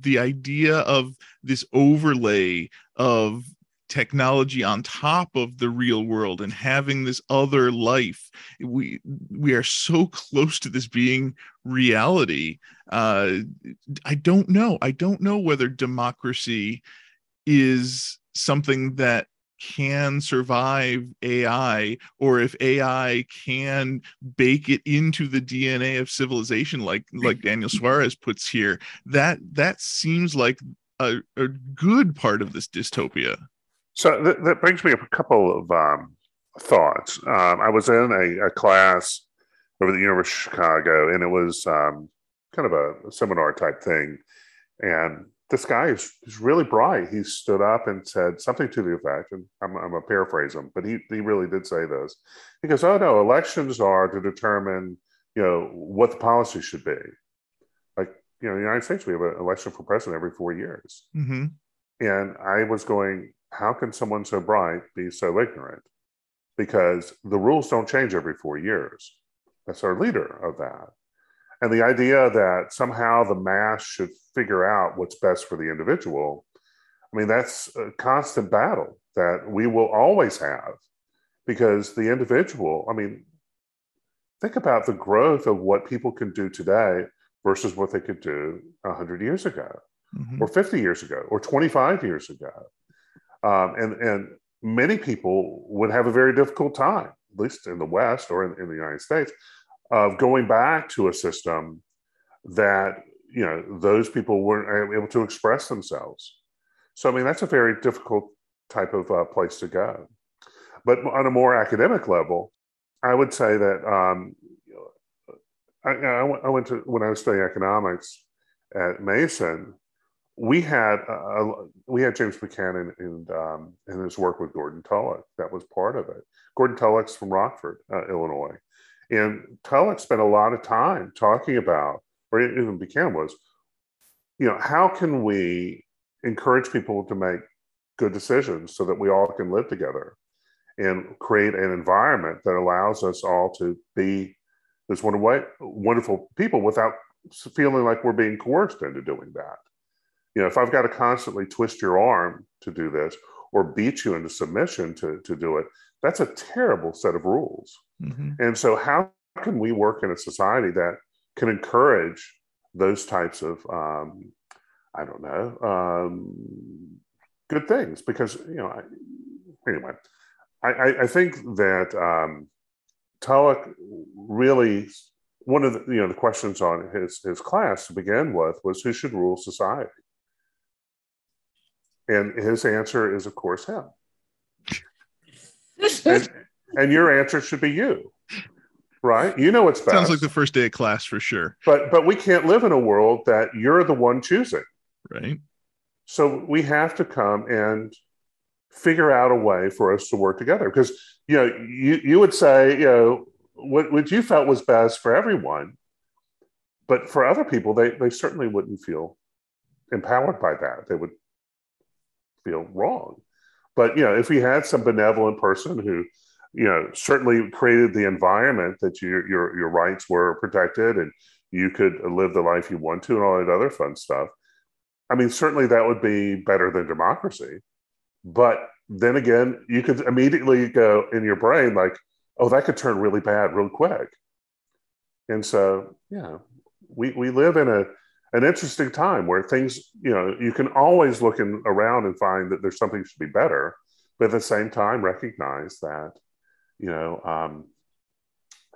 the idea of this overlay of technology on top of the real world and having this other life we we are so close to this being reality. Uh i don't know. I don't know whether democracy is something that can survive ai or if ai can bake it into the dna of civilization like like daniel suarez puts here. That that seems like a, a good part of this dystopia So that, that brings me up a couple of um, thoughts. Um, I was in a, a class over at the University of Chicago, and it was um, kind of a seminar type thing. And this guy is, is really bright. He stood up and said something to the effect, and I'm, I'm going to paraphrase him, but he, he really did say this. He goes, Oh, no, elections are to determine, you know, what the policy should be. Like, you know, in the United States, we have an election for president every four years. hmm And I was going, how can someone so bright be so ignorant? because the rules don't change every four years. That's our leader of that. And the idea that somehow the mass should figure out what's best for the individual, I mean, that's a constant battle that we will always have because the individual, I mean, think about the growth of what people can do today versus what they could do 100 years ago Mhm. or 50 years ago or 25 years ago. Um, and, and many people would have a very difficult time, at least in the West or in, in the United States, of going back to a system that, you know, those people weren't able to express themselves. So, I mean, that's a very difficult type of uh, place to go. But on a more academic level, I would say that um, I, went to, when I was studying economics at Mason, we had a- we had James Buchanan and um, and his work with Gordon Tullock. That was part of it. Gordon Tullock's from Rockford, uh, Illinois, and Tullock spent a lot of time talking about, or even Buchanan was, you know, how can we encourage people to make good decisions so that we all can live together and create an environment that allows us all to be this way, wonderful people without feeling like we're being coerced into doing that. You know, if I've got to constantly twist your arm to do this or beat you into submission to, to do it, that's a terrible set of rules. Mhm. And so, how can we work in a society that can encourage those types of, um, I don't know, um, good things? Because, you know, I, anyway, I, I, I think that um, Tullock really, one of the, you know, the questions on his, his class to begin with was who should rule society? And his answer is, of course, him. And, and your answer should be you, right? You know what's best. Sounds like the first day of class for sure, but but we can't live in a world that you're the one choosing. right? So we have to come and figure out a way for us to work together. Because you know, you you would say, you know, what what you felt was best for everyone, but for other people, they they certainly wouldn't feel empowered by that. They would feel wrong. But you know, if we had some benevolent person who, you know, certainly created the environment that your your your rights were protected and you could live the life you want to and all that other fun stuff. I mean, certainly that would be better than democracy. But then again, you could immediately go in your brain like, oh, that could turn really bad real quick. And so, yeah, we, we live in a an interesting time where things, you know, you can always look in, around and find that there's something should be better, but at the same time recognize that, you know, um,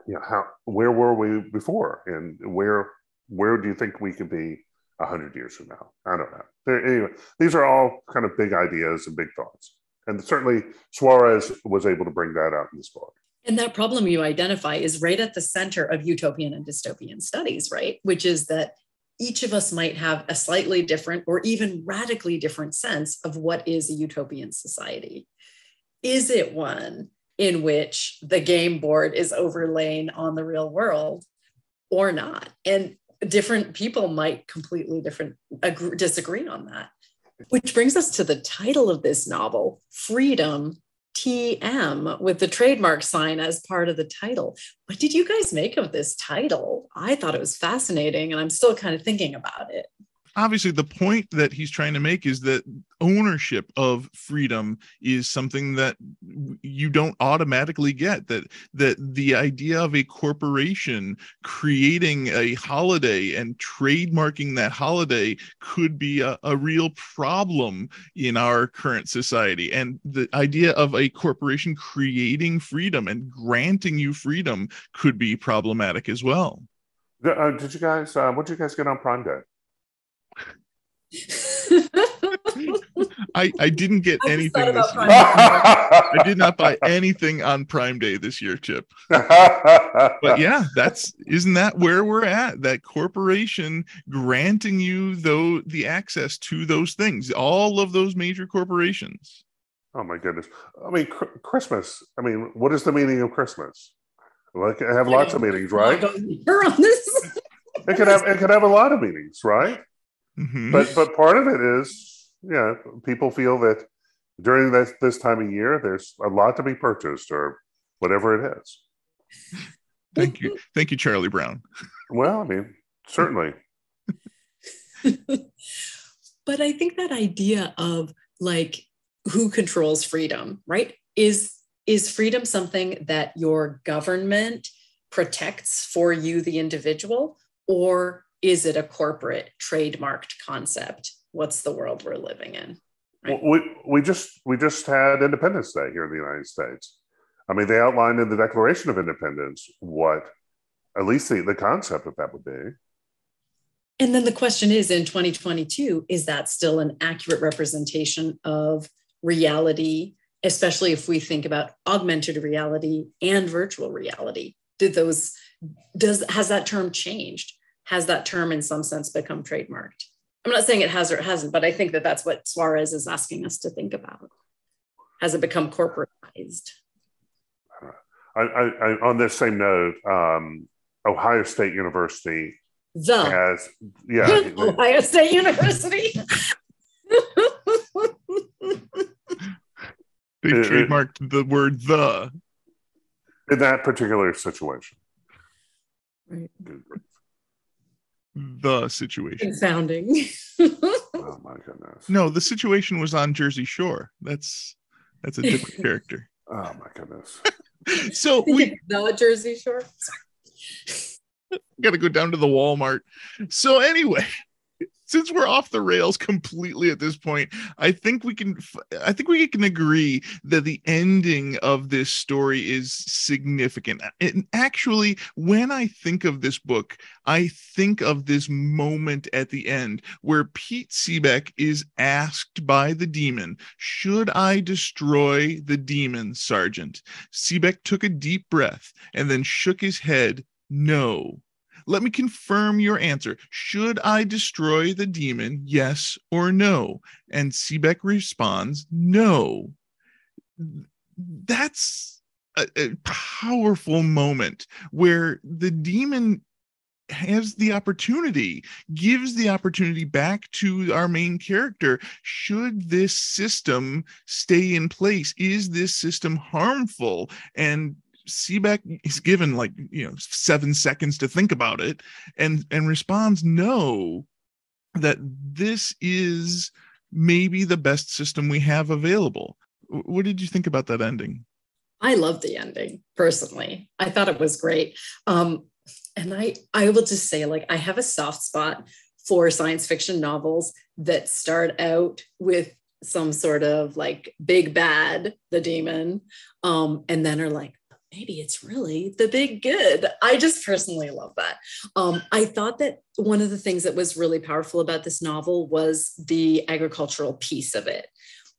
you know, how where were we before, and where where do you think we could be a hundred years from now? I don't know. Anyway, these are all kind of big ideas and big thoughts, and certainly Suarez was able to bring that out in this book. And that problem you identify is right at the center of utopian and dystopian studies, right? Which is that each of us might have a slightly different or even radically different sense of what is a utopian society. Is it one in which the game board is overlaying on the real world or not? And different people might completely different agree, disagree on that. Which brings us to the title of this novel, Freedom TM with the trademark sign as part of the title. What did you guys make of this title? I thought it was fascinating and I'm still kind of thinking about it. Obviously the point that he's trying to make is that ownership of freedom is something that you don't automatically get that that the idea of a corporation creating a holiday and trademarking that holiday could be a, a real problem in our current society and the idea of a corporation creating freedom and granting you freedom could be problematic as well Uh, did you guys? Uh, what did you guys get on Prime Day? I, I didn't get I anything this year. I did not buy anything on Prime Day this year, Chip. But yeah, that's isn't that where we're at? That corporation granting you though the access to those things, all of those major corporations. Oh my goodness! I mean, cr- Christmas. I mean, what is the meaning of Christmas? Like, I have lots of meanings, right? You're on this. It could have it could have a lot of meanings, right? Mhm. But but part of it is, yeah, people feel that during this this time of year, there's a lot to be purchased, or whatever it is. Thank you. Thank you, Charlie Brown. Well, I mean, certainly. but I think that idea of like who controls freedom, right? Is is freedom something that your government protects for you, the individual, or is it a corporate trademarked concept? What's the world we're living in? Right. We, we just we just had Independence Day here in the United States. I mean, they outlined in the Declaration of Independence what at least the, the concept of that would be. And then the question is in 2022, is that still an accurate representation of reality, especially if we think about augmented reality and virtual reality? Did those, does, has that term changed? Has that term in some sense become trademarked? I'm not saying it has or it hasn't, but I think that that's what Suarez is asking us to think about. Has it become corporatized? I, I, I, on this same note, um, Ohio State University The has, yeah, Ohio State University. They trademarked the word the. in that particular situation. Right. The situation. Confounding. Oh my goodness. No, the situation was on Jersey Shore. That's that's a different character. Oh my goodness. So we the Jersey Shore. got to go down to the Walmart. So anyway, since we're off the rails completely at this point, I think we can I think we can agree that the ending of this story is significant. And actually, when I think of this book, I think of this moment at the end where Pete Sebeck is asked by the daemon, "Should I destroy the daemon, Sergeant?" Sebeck took a deep breath and then shook his head, "No." Let me confirm your answer. Should I destroy the daemon? Yes or no? And Sebeck responds, no. That's a, a powerful moment where the daemon has the opportunity, gives the opportunity back to our main character. Should this system stay in place? Is this system harmful? And Sebeck is given like you know seven seconds to think about it, and and responds no, that this is maybe the best system we have available. What did you think about that ending? I love the ending personally. I thought it was great. Um, and I, I will just say, like, I have a soft spot for science fiction novels that start out with some sort of like big bad, the daemon, um, and then are like, maybe it's really the big good. I just personally love that. Um, I thought that one of the things that was really powerful about this novel was the agricultural piece of it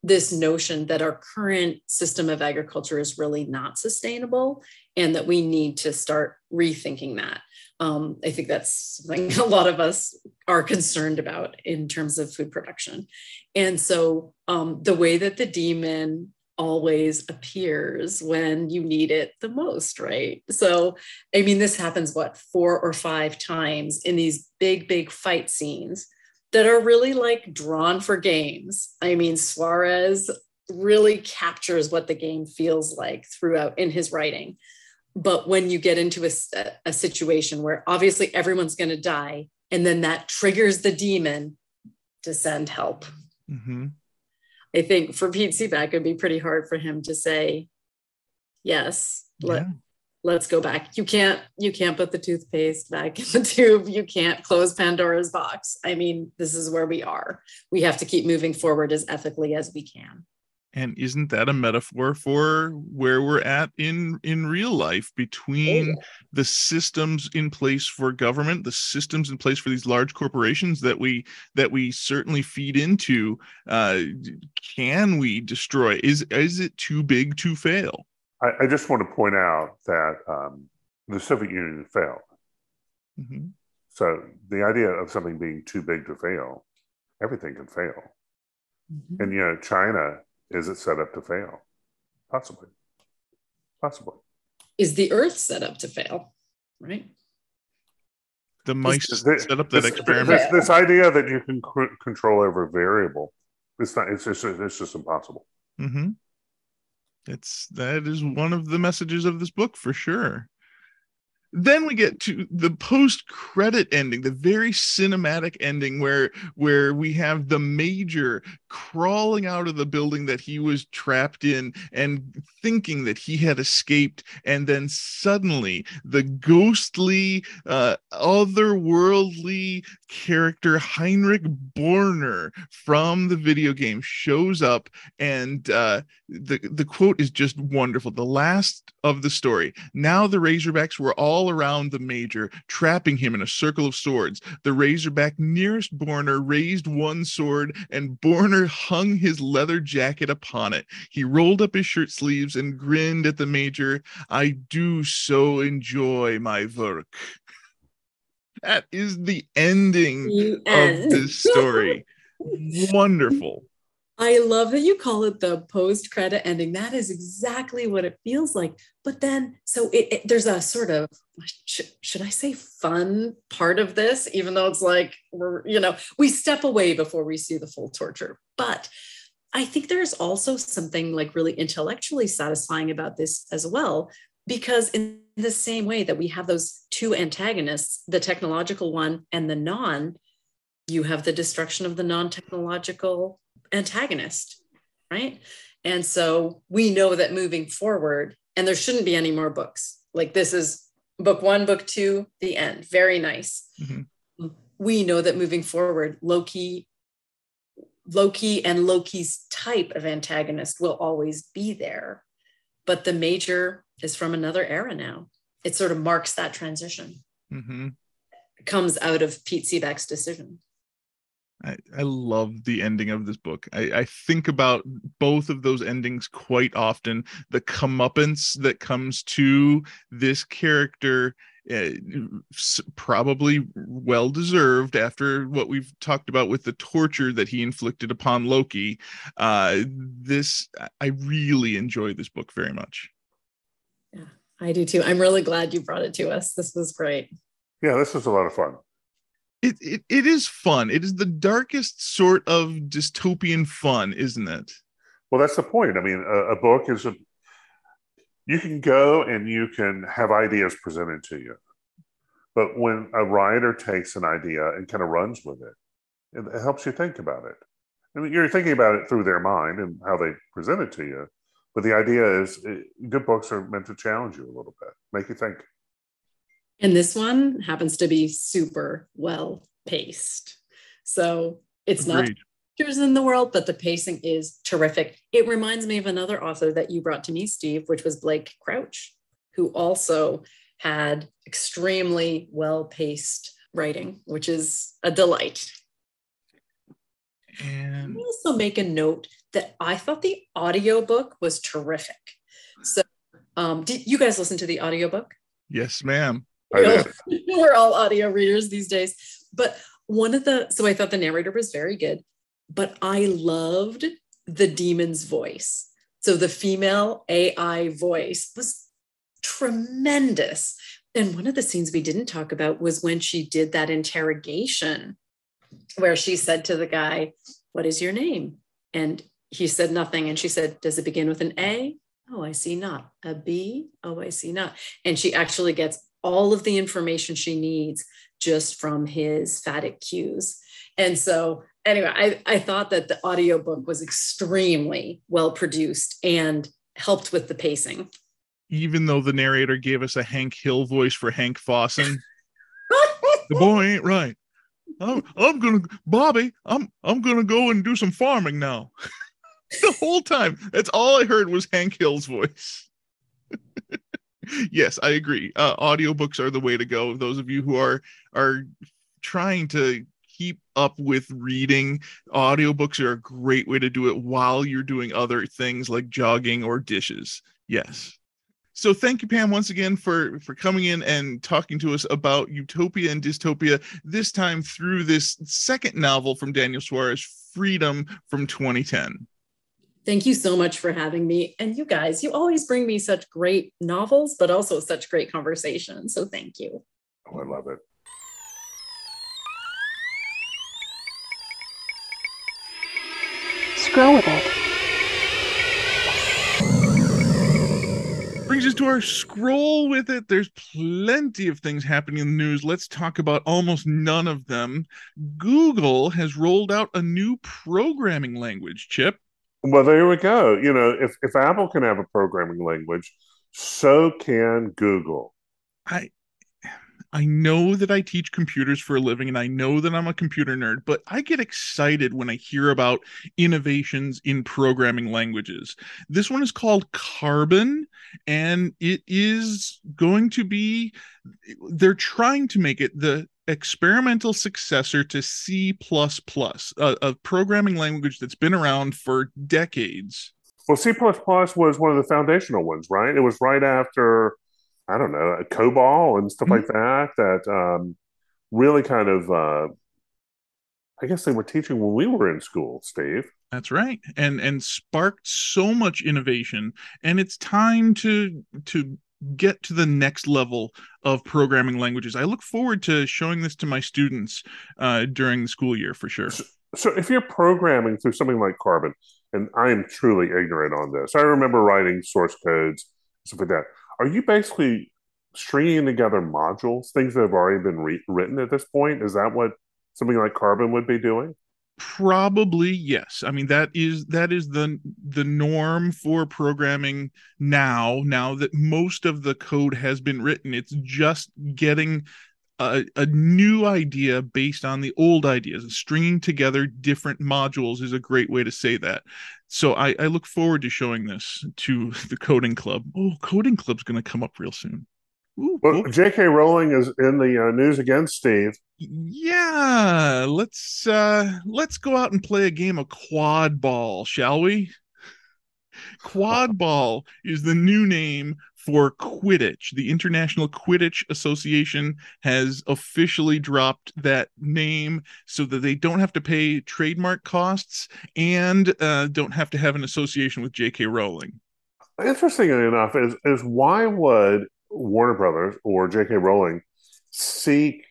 this notion that our current system of agriculture is really not sustainable and that we need to start rethinking that. Um, I think that's something a lot of us are concerned about in terms of food production. And so um, the way that the daemon always appears when you need it the most, right? So, I mean, this happens what, four or five times in these big, big fight scenes that are really like drawn for games. I mean, Suarez really captures what the game feels like throughout in his writing. But when you get into a, a situation where obviously everyone's going to die, and then that triggers the daemon to send help, Mm-hmm. I think for Pete Sebeck, it'd be pretty hard for him to say, yes, let, Yeah. let's go back. You can't, you can't put the toothpaste back in the tube. You can't close Pandora's box. I mean, this is where we are. We have to keep moving forward as ethically as we can. And isn't that a metaphor for where we're at in in real life between the systems in place for government, the systems in place for these large corporations that we that we certainly feed into? Uh, can we destroy? Is is it too big to fail? I, I just want to point out that um, the Soviet Union failed. Mhm. So the idea of something being too big to fail, everything can fail. And you know, China is it set up to fail? Possibly. Possibly. Is the earth set up to fail? Right. The mice This- set up that this, experiment. This, this idea that you can c- control over a variable, it's not. It's just. It's just impossible. Mm-hmm. That's that is one of the messages of this book for sure. Then we get to the post-credit ending, the very cinematic ending where where we have the major crawling out of the building that he was trapped in and thinking that he had escaped and then suddenly the ghostly uh, otherworldly character Heinrich Boerner from the video game shows up and uh, the the quote is just wonderful. The last of the story now the razorbacks were all around the major trapping him in a circle of swords. The razorback nearest Boerner raised one sword and Boerner hung his leather jacket upon it. He rolled up his shirt sleeves and grinned at the major. I do so enjoy my work. That is the ending The of this story. Wonderful I love that you call it the post credit ending. That is exactly what it feels like. But then, so it, it- there's a sort of should, should I say fun part of this, even though it's like we're you know we step away before we see the full torture. But I think there's also something like really intellectually satisfying about this as well, because in the same way that we have those two antagonists, the technological one and the non, you have the destruction of the non-technological antagonist, right? And so we know that moving forward, and there shouldn't be any more books. Like this is book one, book two, the end. Very nice. Mhm. We know that moving forward, Loki, Loki and Loki's type of antagonist will always be there. But the major is from another era now. It sort of marks that transition. hmm comes out of Pete Sebeck's decision. I, I love the ending of this book. I, I think about both of those endings quite often. The comeuppance that comes to this character, uh, probably well deserved after what we've talked about with the torture that he inflicted upon Loki. Uh, this, I really enjoy this book very much. Yeah, I do too. I'm really glad you brought it to us. This was great. Yeah, this was a lot of fun. It, it, it is fun. It is the darkest sort of dystopian fun, isn't it? Well, that's the point. I mean, a, a book is a you can go and you can have ideas presented to you, but when a writer takes an idea and kind of runs with it, it, it helps you think about it. I mean, you're thinking about it through their mind and how they present it to you, but the idea is eh, good books are meant to challenge you a little bit, make you think. And this one happens to be super well paced. So it's not Agreed. pictures in the world, but the pacing is terrific. It reminds me of another author that you brought to me, Steve, which was Blake Crouch, who also had extremely well paced writing, which is a delight. And I also make a note that I thought the audiobook was terrific. So, um, did you guys listen to the audiobook? yes, ma'am. We're all audio readers these days. But one of the, so I thought the narrator was very good, but I loved the daemon's voice. So the female AI voice was tremendous. And one of the scenes we didn't talk about was when she did that interrogation where she said to the guy, What is your name? And he said nothing. And she said, Does it begin with an A? Oh, I see not. A B? Oh, I see not. And she actually gets all of the information she needs just from his phatic cues. And so, anyway, I, I thought that the audiobook was extremely well produced and helped with the pacing. Even though the narrator gave us a Hank Hill voice for Hank Fawson, the boy ain't right. I'm, I'm gonna Bobby, I'm I'm gonna go and do some farming now. the whole time. That's all I heard was Hank Hill's voice. Yes, I agree. Uh, audiobooks are the way to go. Those of you who are are trying to keep up with reading, audiobooks are a great way to do it while you're doing other things like jogging or dishes. Yes. So thank you, Pam, once again for for coming in and talking to us about utopia and dystopia. This time through this second novel from Daniel Suarez, Freedom from 2010. Thank you so much for having me. And you guys, you always bring me such great novels, but also such great conversations. So thank you. Oh, I love it. Scroll with it. brings us to our scroll with it. There's plenty of things happening in the news. Let's talk about almost none of them. Google has rolled out a new programming language, Chip. Well, there we go. You know, if, if Apple can have a programming language, so can Google. I I know that I teach computers for a living and I know that I'm a computer nerd, but I get excited when I hear about innovations in programming languages. This one is called Carbon and it is going to be they're trying to make it the experimental successor to C++, a, a programming language that's been around for decades. Well, C++ was one of the foundational ones, right? It was right after I don't know, COBOL and stuff like that, that um, really kind of, uh, I guess they were teaching when we were in school, Steve. That's right. And and sparked so much innovation. And it's time to to get to the next level of programming languages. I look forward to showing this to my students uh, during the school year for sure. So, so if you're programming through something like Carbon, and I am truly ignorant on this, I remember writing source codes, stuff like that. Are you basically stringing together modules, things that have already been re- written at this point? Is that what something like Carbon would be doing? Probably yes. I mean that is that is the the norm for programming now now that most of the code has been written. It's just getting a, a new idea based on the old ideas. Stringing together different modules is a great way to say that. So i i look forward to showing this to the coding club. Oh coding club's going to come up real soon Ooh, well, cool. J.K. Rowling is in the uh, news again, Steve. Yeah, let's uh let's go out and play a game of quad ball, shall we? Quad ball is the new name for Quidditch. The International Quidditch Association has officially dropped that name so that they don't have to pay trademark costs and uh, don't have to have an association with J.K. Rowling. Interestingly enough, is is why would Warner Brothers or J.K. Rowling seek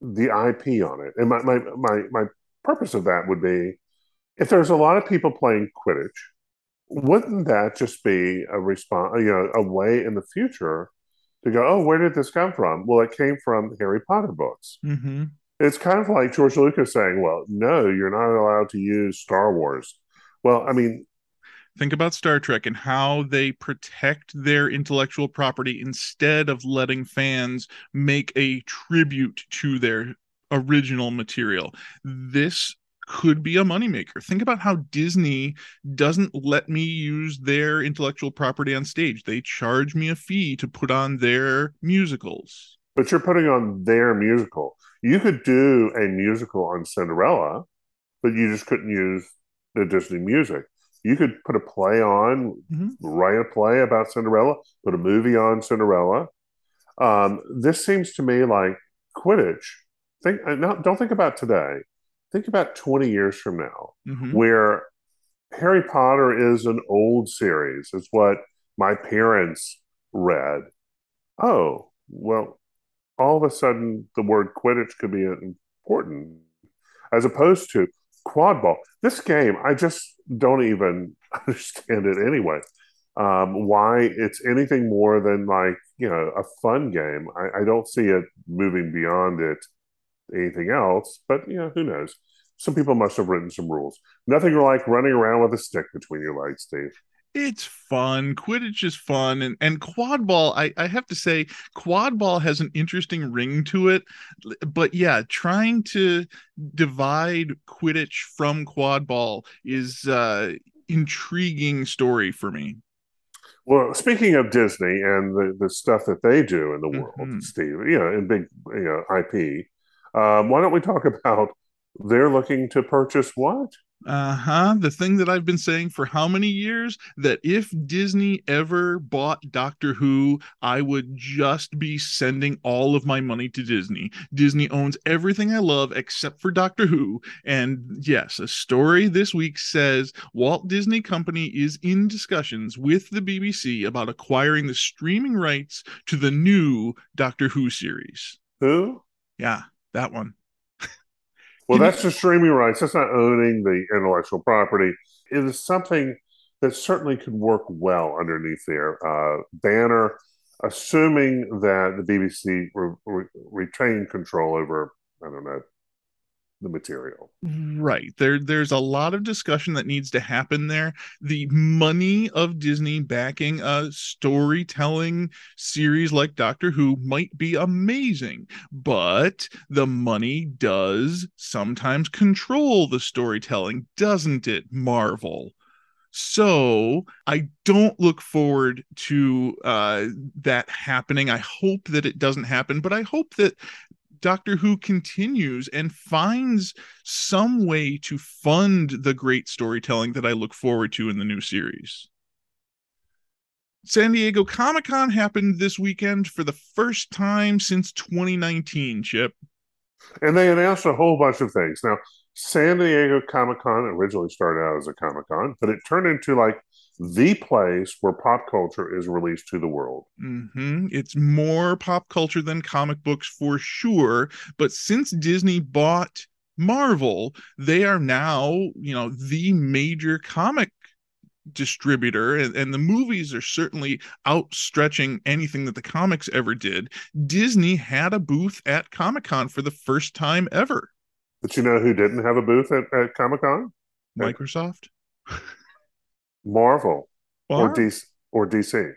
the IP on it? And my, my, my, my purpose of that would be if there's a lot of people playing Quidditch, wouldn't that just be a response, you know, a way in the future to go, oh, where did this come from? Well, it came from Harry Potter books. Mm-hmm. It's kind of like George Lucas saying, well, no, you're not allowed to use Star Wars. Well, I mean, think about Star Trek and how they protect their intellectual property instead of letting fans make a tribute to their original material. This could be a moneymaker. Think about how Disney doesn't let me use their intellectual property on stage. They charge me a fee to put on their musicals. But you're putting on their musical. You could do a musical on Cinderella, but you just couldn't use the Disney music you could put a play on, mm-hmm. write a play about Cinderella, put a movie on Cinderella. Um, this seems to me like Quidditch. Think uh, not, don't think about today. Think about 20 years from now, mm-hmm. where Harry Potter is an old series. It's what my parents read. Oh, well, all of a sudden the word Quidditch could be important as opposed to quad ball. This game, I just don't even understand it anyway. Um, why it's anything more than like you know a fun game. I, I don't see it moving beyond it anything else. But you know who knows? Some people must have written some rules. Nothing like running around with a stick between your legs, Steve it's fun. Quidditch is fun, and and quad ball. I I have to say, quad ball has an interesting ring to it. But yeah, trying to divide Quidditch from quad ball is uh intriguing story for me. Well, speaking of Disney and the, the stuff that they do in the world, mm-hmm. Steve, you know, in big you know IP, um, why don't we talk about they're looking to purchase what? Uh-huh. The thing that i've been saying for how many years? That if disney ever bought doctor who i would just be sending all of my money to disney. Disney owns everything i love except for doctor who. And yes a story this week says walt disney company is in discussions with the bbc about acquiring the streaming rights to the new doctor who series. Who? Yeah that one well, that's the streaming rights. That's not owning the intellectual property. It is something that certainly could work well underneath their Uh, Banner, assuming that the BBC re- re- retain control over, I don't know, the material. Right. There there's a lot of discussion that needs to happen there. The money of Disney backing a storytelling series like Doctor Who might be amazing, but the money does sometimes control the storytelling, doesn't it, Marvel? So I don't look forward to uh, that happening. I hope that it doesn't happen, but I hope that Doctor Who continues and finds some way to fund the great storytelling that I look forward to in the new series. San Diego Comic Con happened this weekend for the first time since 2019, Chip. And they announced a whole bunch of things. Now, San Diego Comic Con originally started out as a Comic Con, but it turned into like the place where pop culture is released to the world. Mm-hmm. It's more pop culture than comic books for sure. But since Disney bought Marvel, they are now, you know, the major comic distributor and, and, the movies are certainly outstretching anything that the comics ever did disney had a booth at comic-con for the first time ever but you know who didn't have a booth at, at comic-con microsoft marvel or DC or DC.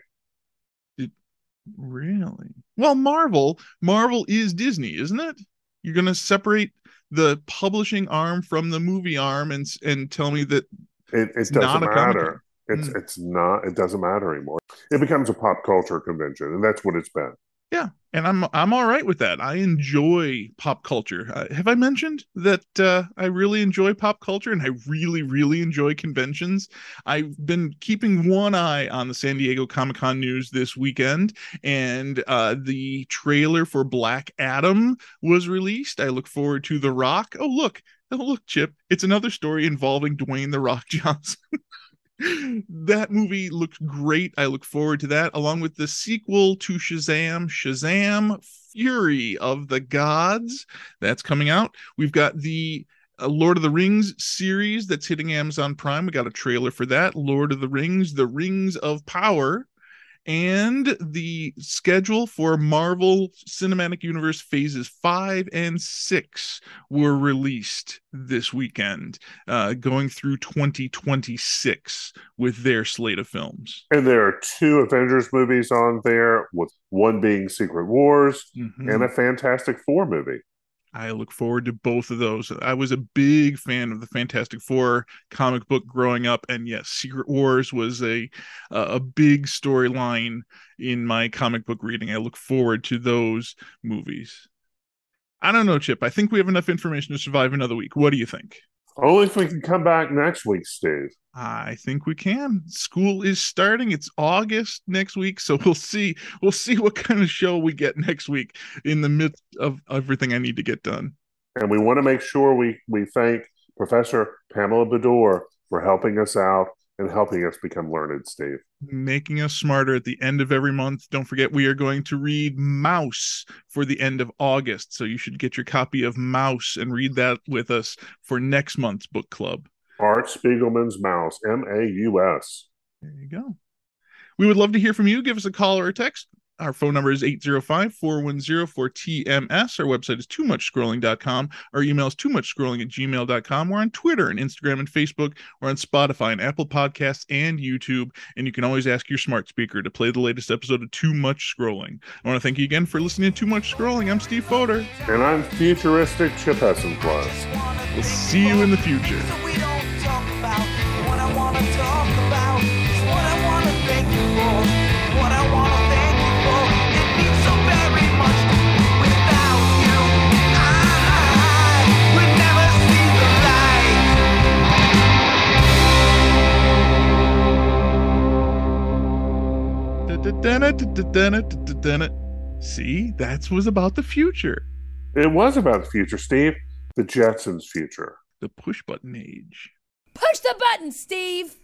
really well marvel marvel is disney isn't it you're going to separate the publishing arm from the movie arm and and tell me that It, it doesn't matter. It's Mm. it's not. It doesn't matter anymore. It becomes a pop culture convention, and that's what it's been. Yeah, and I'm I'm all right with that. I enjoy pop culture. Uh, have I mentioned that uh, I really enjoy pop culture and I really really enjoy conventions? I've been keeping one eye on the San Diego Comic Con news this weekend, and uh, the trailer for Black Adam was released. I look forward to The Rock. Oh look, oh look, Chip, it's another story involving Dwayne The Rock Johnson. That movie looked great. I look forward to that, along with the sequel to Shazam, Shazam Fury of the Gods. That's coming out. We've got the uh, Lord of the Rings series that's hitting Amazon Prime. We got a trailer for that. Lord of the Rings, The Rings of Power. And the schedule for Marvel Cinematic Universe phases five and six were released this weekend, uh, going through 2026 with their slate of films. And there are two Avengers movies on there, with one being Secret Wars Mhm. and a Fantastic Four movie. I look forward to both of those. I was a big fan of the Fantastic Four comic book growing up, and yes, Secret Wars was a a big storyline in my comic book reading. I look forward to those movies. I don't know, Chip. I think we have enough information to survive another week. What do you think? Only if we can come back next week, Steve. I think we can. School is starting. It's August next week, so we'll see. We'll see what kind of show we get next week in the midst of everything I need to get done. And we want to make sure we, we thank Professor Pamela Bedore for helping us out and helping us become learned, Steve. making us smarter at the end of every month. Don't forget, we are going to read Maus for the end of August. So you should get your copy of Maus and read that with us for next month's book club. Art Spiegelman's Maus, M A U S. There you go. We would love to hear from you. Give us a call or a text. Our phone number is 805 410 4TMS. Our website is too much scrolling.com. Our email is too much scrolling at gmail.com. We're on Twitter and Instagram and Facebook. We're on Spotify and Apple Podcasts and YouTube. And you can always ask your smart speaker to play the latest episode of Too Much Scrolling. I want to thank you again for listening to Too Much Scrolling. I'm Steve Foder. And I'm futuristic Chip Hessen Plus. We'll see you in the future. See, that was about the future, It was about the future, Steve. The Jetsons' future. the push button age. Push the button, Steve!